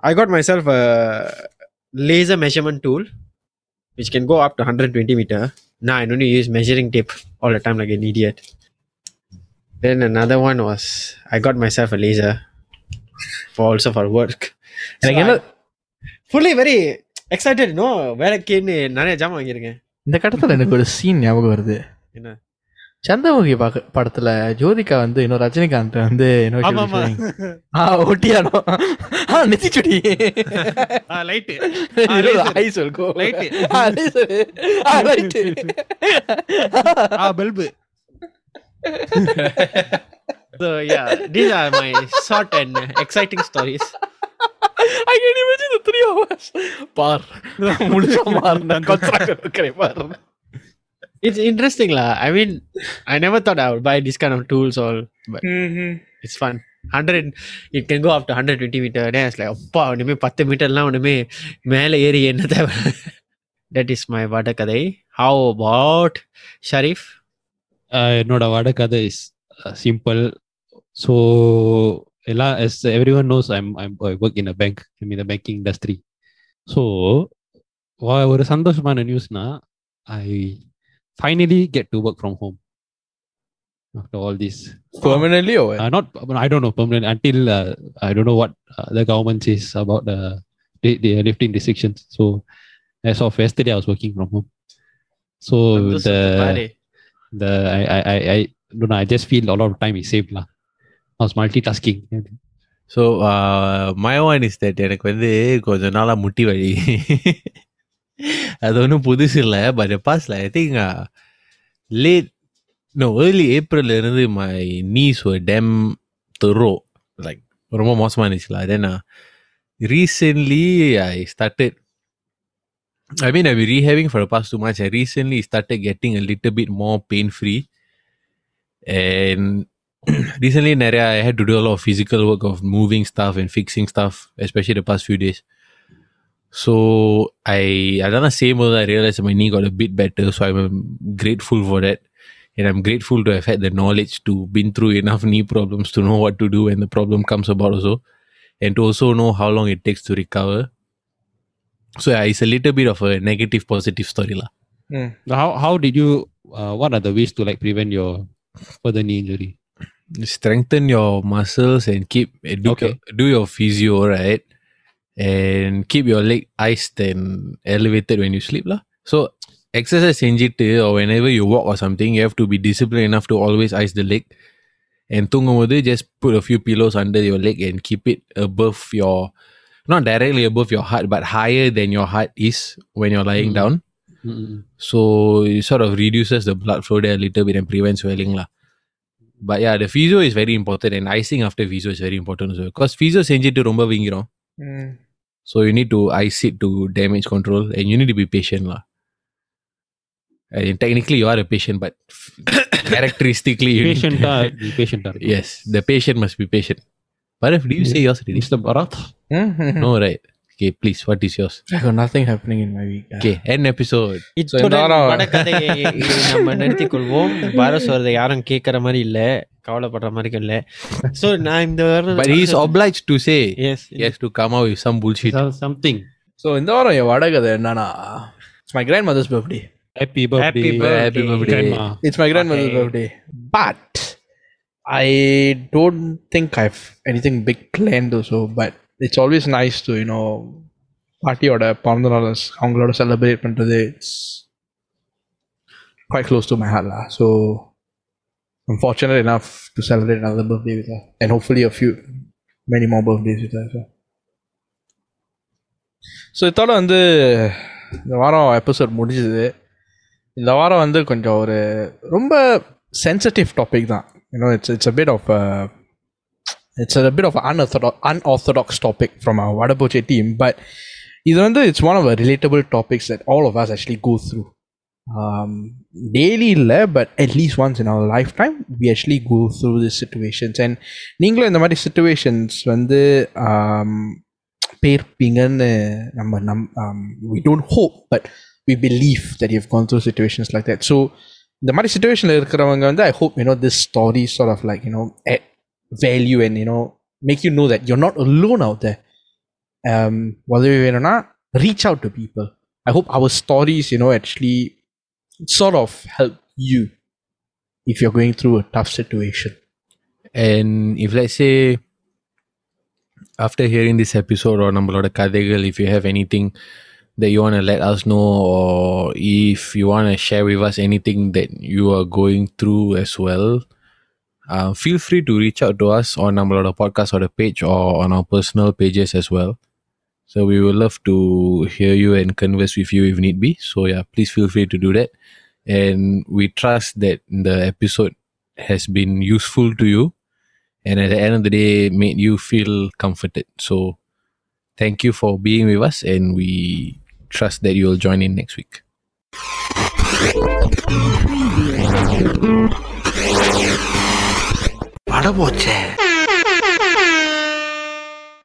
A: I got myself a laser measurement tool which can go up to 120 meter. Now I only use measuring tape all the time like an idiot. Then another one was I got myself a laser for also for work.
B: எனக்கு என்ன
A: fully very excited no? வேலைக்குன்னு நிறைய ஜாமான் வாங்கியிருக்கேன்.
B: இந்த கட்டத்துல எனக்கு ஒரு சீன் ஞாபகம் வருது.
A: என்ன?
B: சந்திரமுகி பாக்க படத்துல ஜோதிகா வந்து இன்னும் ரஜினிகாந்த் வந்து ஒட்டியானோ ஆ நெத்திச்சுடி
C: லைட்
B: ஐ சொல்கோ
C: Light.
B: Ah right
C: ah bulb
A: So yeah, these are my short and exciting stories.
B: I can imagine the three of us. பார் முழுசா மாறின கன்ஸ்ட்ரக்டர் இருக்கிறேன் பார்
A: It's interesting lah. I mean, I never thought I would buy this kind of tools all, but it's fun. 100 it can go up to 120 meter then it's like அப்பா ஒண்ணுமே பத்து மீட்டர்லாம் ஒண்ணுமே மேலே ஏறி என்ன தேவை that is my வடகதை how about Sharif
C: Uh, என்னோட வட கதை இஸ் சிம்பிள் ஸோ எல்லா as everyone knows I'm I'm I work in a bank I'm in the banking industry so ஒரு சந்தோஷமான நியூஸ்னா ஐ finally get to work from home after all this
B: permanently O
C: uh, not I don't know permanent until uh, I don't know what uh, the government says about the they, they are lifting restrictions. So as of yesterday, I was working from home. So the the I, I I I don't know. I just feel a lot of time is saved lah. I was multitasking.
D: So my one is that எனக்கு வந்து கொஞ்ச நாளா முட்டி வலி அது ஒன்றும் புதுசு இல்லை பட் பாஸ்ல I think late no early ஏப்ரல்ல இருந்து மை நீஸ் ஒரு டெம் தெரோ லைக் ரொம்ப மோசமாக இருந்துச்சுல தென் recently I started I mean, I've been rehabbing for the past two months. I recently started getting a little bit more pain free. Recently, Naria, I had to do a lot of physical work of moving stuff and fixing stuff, especially the past few days. So I I done the same. I realized my knee got a bit better, so I'm um, grateful for that, and I'm grateful to have had the knowledge to been through enough knee problems to know what to do when the problem comes about also, and to also know how long it takes to recover. So yeah, it's a little bit of a negative positive story lah.
C: How how did you? Uh, what are the ways to like prevent your further knee injury?
D: strengthen your muscles and keep eh, do,
C: Okay.
D: your, do your physio right and keep your leg iced and elevated when you sleep lah. So exercise செஞ்சிட்டு or whenever you walk or something, you have to be disciplined enough to always ice the leg. And தூங்கும்போது just put a few pillows under your leg and keep it above your, not directly above your heart, but higher than your heart is when you're lying
C: Mm.
D: down.
C: Mm-mm.
D: So it sort of reduces the blood flow there a little bit and prevents swelling lah. But yeah, the physio is very important and icing after physio is very important also. Because physio செஞ்சிட்டு ரொம்ப வீங்கிரும். So you need to ice it to damage control and you need to be patient lah. And technically you are a patient, but characteristically you need to-
C: Patient ah, be patient ah.
D: yes, the patient must be patient. But if do you say yours already?
C: Mr. Bharat.
D: No, right? Okay, please, what is yours?
B: I got nothing happening in my week.
D: Okay, end episode.
A: இத்துடன்
B: வாரம்
A: படக்கதையை நம்ம நிறுத்திக் கொள்வோம் பாரஸ் வரதை யாரும் கேட்கற மாதிரி இல்ல கவலைப்படுற மாதிரி இல்ல சோ நான் இந்த
D: But he's obliged to say
A: S
D: he has to come out with some bullshit.
C: So- Something.
B: So இந்த வாரம் என் வடகதை என்னன்னா it's my grandmother's birthday
C: Happy birthday.
A: Happy birthday.
D: Happy birthday.
C: Grandma.
B: It's my grand mothers
A: Okay.
B: Birthday but I don't think I anything big plan so but it's always nice to you know பாட்டியோட பிறந்த நாள் அவங்களோட celebrate பண்ணுறது it's quite close to my heart lah. So I'm fortunate enough to celebrate another birthday with her, and hopefully a few, many more birthdays with her. So, so இதோட வந்து இந்த வாரம் episode முடிஞ்சுது இந்த வாரம் வந்து கொஞ்சம் ஒரு ரொம்ப சென்சிட்டிவ் டாபிக் தான் you know it's it's a bit of it's a bit of அன்ஆர்த்தடாக் unorthodox topic from வடபோச்சே team but இது வந்து it's one of relatable topics that all of us actually go through daily இல்லை but at least once in our life time we actually go through this situations and நீங்களும் இந்த மாதிரி situations வந்து um, போயிருப்பீங்கன்னு நம்ம நம் we don't hope but we believe that you've gone through situations like that so இந்த மாதிரி சுச்சுவேஷனில் இருக்கிறவங்க வந்து I hope you know this ஸ்டாரி sort of like you know value and you know make you know that you're not alone out there. Um whether you're or not reach out to people. I hope our stories you know actually sort of help you if you're going through a tough situation.
D: And if let's say after hearing this episode or number of kadegal if you have anything that you want to let us know or if you want to share with us anything that you are going through as well uh, feel free to reach out to us on our podcast or the page or on our personal pages as well. So we would love to hear you and converse with you if need be. So yeah, please feel free to do that. And we trust that the episode has been useful to you and at the end of the day made you feel comforted. So thank you for being with us and we trust that you'll join in next week.
E: பட போச்சே